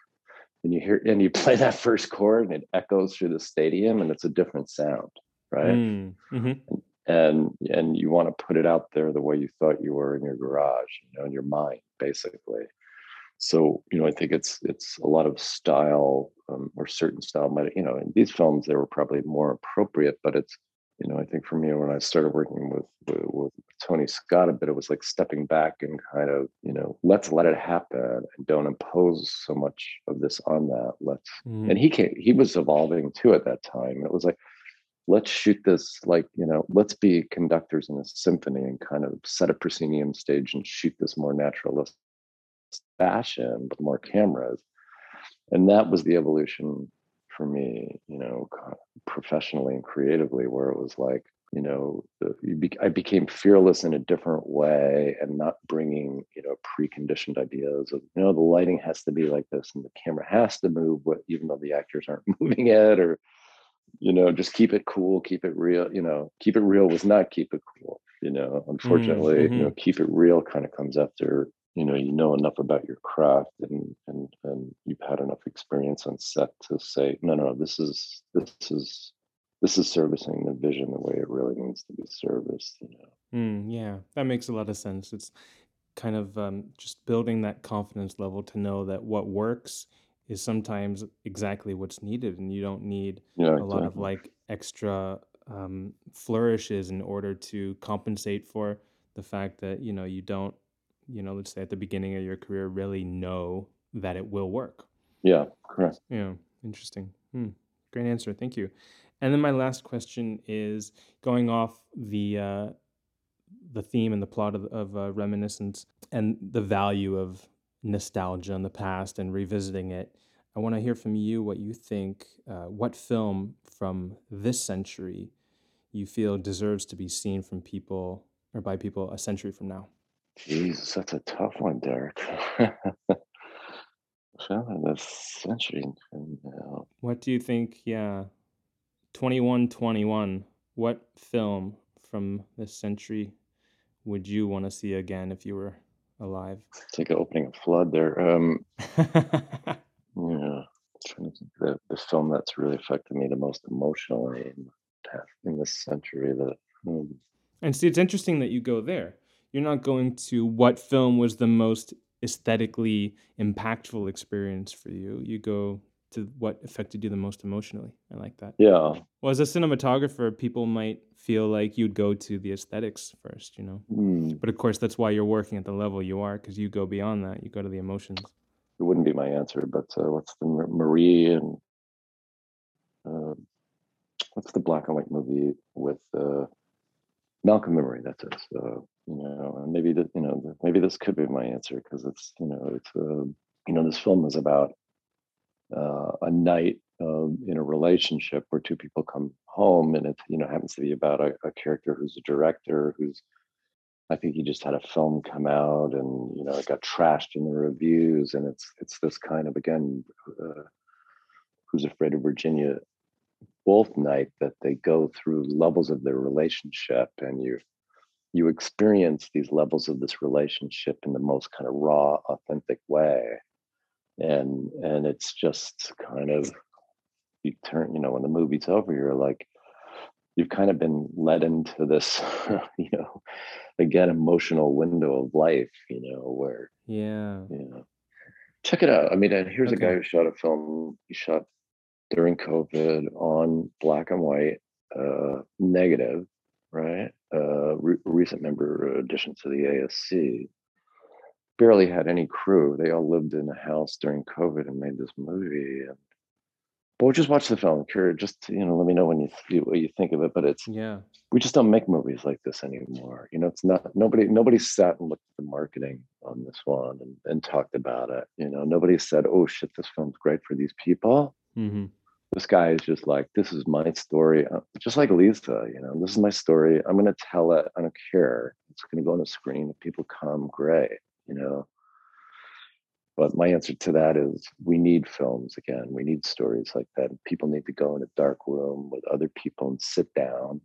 and you hear and you play that first chord and it echoes through the stadium and it's a different sound right Mm-hmm. and and you want to put it out there the way you thought you were in your garage you know in your mind basically so you know i think it's it's a lot of style um, or certain style might you know in these films they were probably more appropriate but it's you know i think for me when i started working with with, with tony scott a bit it was like stepping back and kind of you know let's let it happen and don't impose so much of this on that. Let's Mm-hmm. and he came he was evolving too at that time. It was like let's shoot this like you know let's be conductors in a symphony and kind of set a proscenium stage and shoot this more naturalist fashion with more cameras. And that was the evolution for me you know professionally and creatively where it was like you know the, you be, i became fearless in a different way and not bringing you know preconditioned ideas of you know the lighting has to be like this and the camera has to move what even though the actors aren't moving it or you know just keep it cool keep it real you know keep it real was not keep it cool you know unfortunately mhm. you know keep it real kind of comes after you know you know enough about your craft and and and you've had enough experience on set to say no no this is this is this is servicing the vision the way it really needs to be serviced you know Mm, yeah, that makes a lot of sense. It's kind of um, just building that confidence level to know that what works is sometimes exactly what's needed, and you don't need yeah a lot of like extra um, flourishes in order to compensate for the fact that you know you don't, you know, let's say at the beginning of your career, really know that it will work. yeah correct Yeah, interesting. Hmm. Great answer. Thank you. And then my last question is going off the uh, the theme and the plot of, of uh, reminiscence and the value of nostalgia in the past and revisiting it. I want to hear from you what you think. Uh, what film from this century you feel deserves to be seen from people or by people a century from now? Jesus that's a tough one derek well in this century What do you think? Yeah, twenty one twenty one. What film from this century would you want to see again if you were alive? it's like opening a flood there um Yeah, trying to think the, the film that's really affected me the most emotionally in in this century. That hmm, and see, it's interesting that you go there. You're not going to what film was the most aesthetically impactful experience for you. You go to what affected you the most emotionally. I like that. yeah, Well, as a cinematographer, people might feel like you'd go to the aesthetics first, you know. hmm, But of course, that's why you're working at the level you are, because you go beyond that. You go to the emotions. it wouldn't be my answer. But uh, what's the Marie and uh, what's the black and white movie with uh, Malcolm & Marie? That's it. So you know, and maybe that you know maybe this could be my answer because it's you know it's uh, you know this film is about uh, a night um, in a relationship where two people come home and it you know happens to be about a, a character who's a director who's I think he just had a film come out and you know it got trashed in the reviews and it's it's this kind of again uh, who's afraid of Virginia Woolf night that they go through levels of their relationship and you you experience these levels of this relationship in the most kind of raw, authentic way. And and it's just kind of you turn, you know, when the movie's over, you're like, you've kind of been led into this, you know, again, emotional window of life, you know, where yeah, you know, check it out. I mean, and here's okay. a guy who shot a film. He shot during COVID on black and white, uh, negative, right? Uh, re- recent member addition to the ASC. Barely had any crew. They all lived in a house during COVID and made this movie. And but we'll just watch the film. Curious, just you know, let me know when you what you think of it. But it's yeah, we just don't make movies like this anymore. You know, it's not nobody nobody sat and looked at the marketing on this one and, and talked about it. You know, nobody said, "Oh shit, this film's great for these people." Mm-hmm. This guy is just like, "This is my story," uh, just like Lisa. You know, this is my story. I'm going to tell it. I don't care. It's going to go on the screen. If people come, great. You know, but my answer to that is we need films again. We need stories like that. People need to go in a dark room with other people and sit down,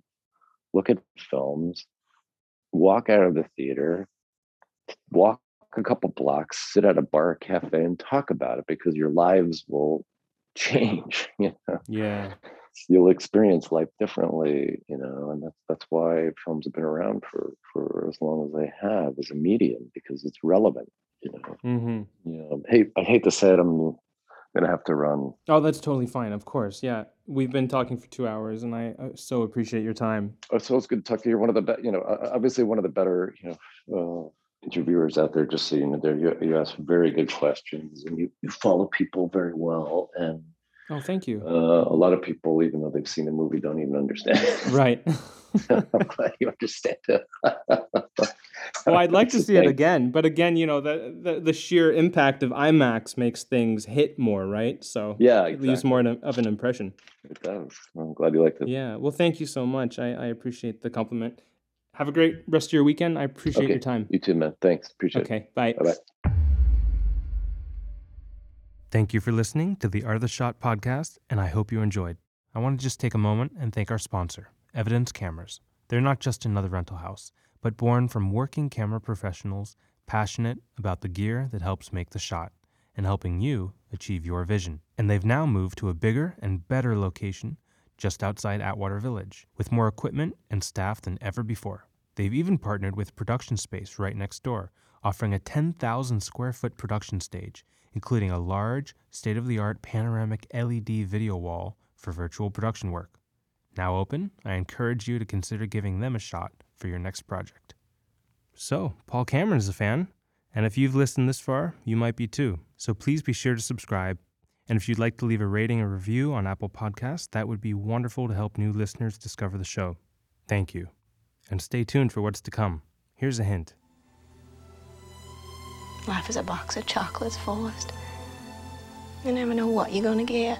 look at films, walk out of the theater, walk a couple blocks, sit at a bar, cafe, and talk about it because your lives will change. You know? Yeah. You'll experience life differently, you know, and that's that's why films have been around for for as long as they have as a medium because it's relevant you know. Mm-hmm. You know, hey, I hate to say it, I'm gonna have to run. Oh, that's totally fine. Of course, yeah. We've been talking for two hours, and I, I so appreciate your time. Oh, so it's good to talk to you. You're one of the, be- you know, obviously one of the better, you know, uh, interviewers out there. Just so you know, there you, you ask very good questions, and you, you follow people very well, and Oh, thank you. Uh, a lot of people, even though they've seen the movie, don't even understand. right. I'm glad you understand it. well, I'd like to see it again, but again, you know, the, the, the sheer impact of IMAX makes things hit more, right? So yeah, exactly. it leaves more of an impression. It does. I'm glad you liked it. Yeah. Well, thank you so much. I, I appreciate the compliment. Have a great rest of your weekend. I appreciate okay. your time. You too, man. Thanks. Appreciate okay, it. Okay. Bye. Bye. Thank you for listening to the Art of the Shot podcast, and I hope you enjoyed. I want to just take a moment and thank our sponsor, Evidence Cameras. They're not just another rental house, but born from working camera professionals passionate about the gear that helps make the shot and helping you achieve your vision. And they've now moved to a bigger and better location just outside Atwater Village, with more equipment and staff than ever before. They've even partnered with Production Space right next door, offering a 10,000 square foot production stage including a large, state of the art panoramic LED video wall for virtual production work. Now open, I encourage you to consider giving them a shot for your next project. So, Paul Cameron is a fan, and if you've listened this far, you might be too. So please be sure to subscribe. And if you'd like to leave a rating or review on Apple Podcasts, that would be wonderful to help new listeners discover the show. Thank you. And stay tuned for what's to come. Here's a hint. Life is a box of chocolates, Forrest. You never know what you're gonna get.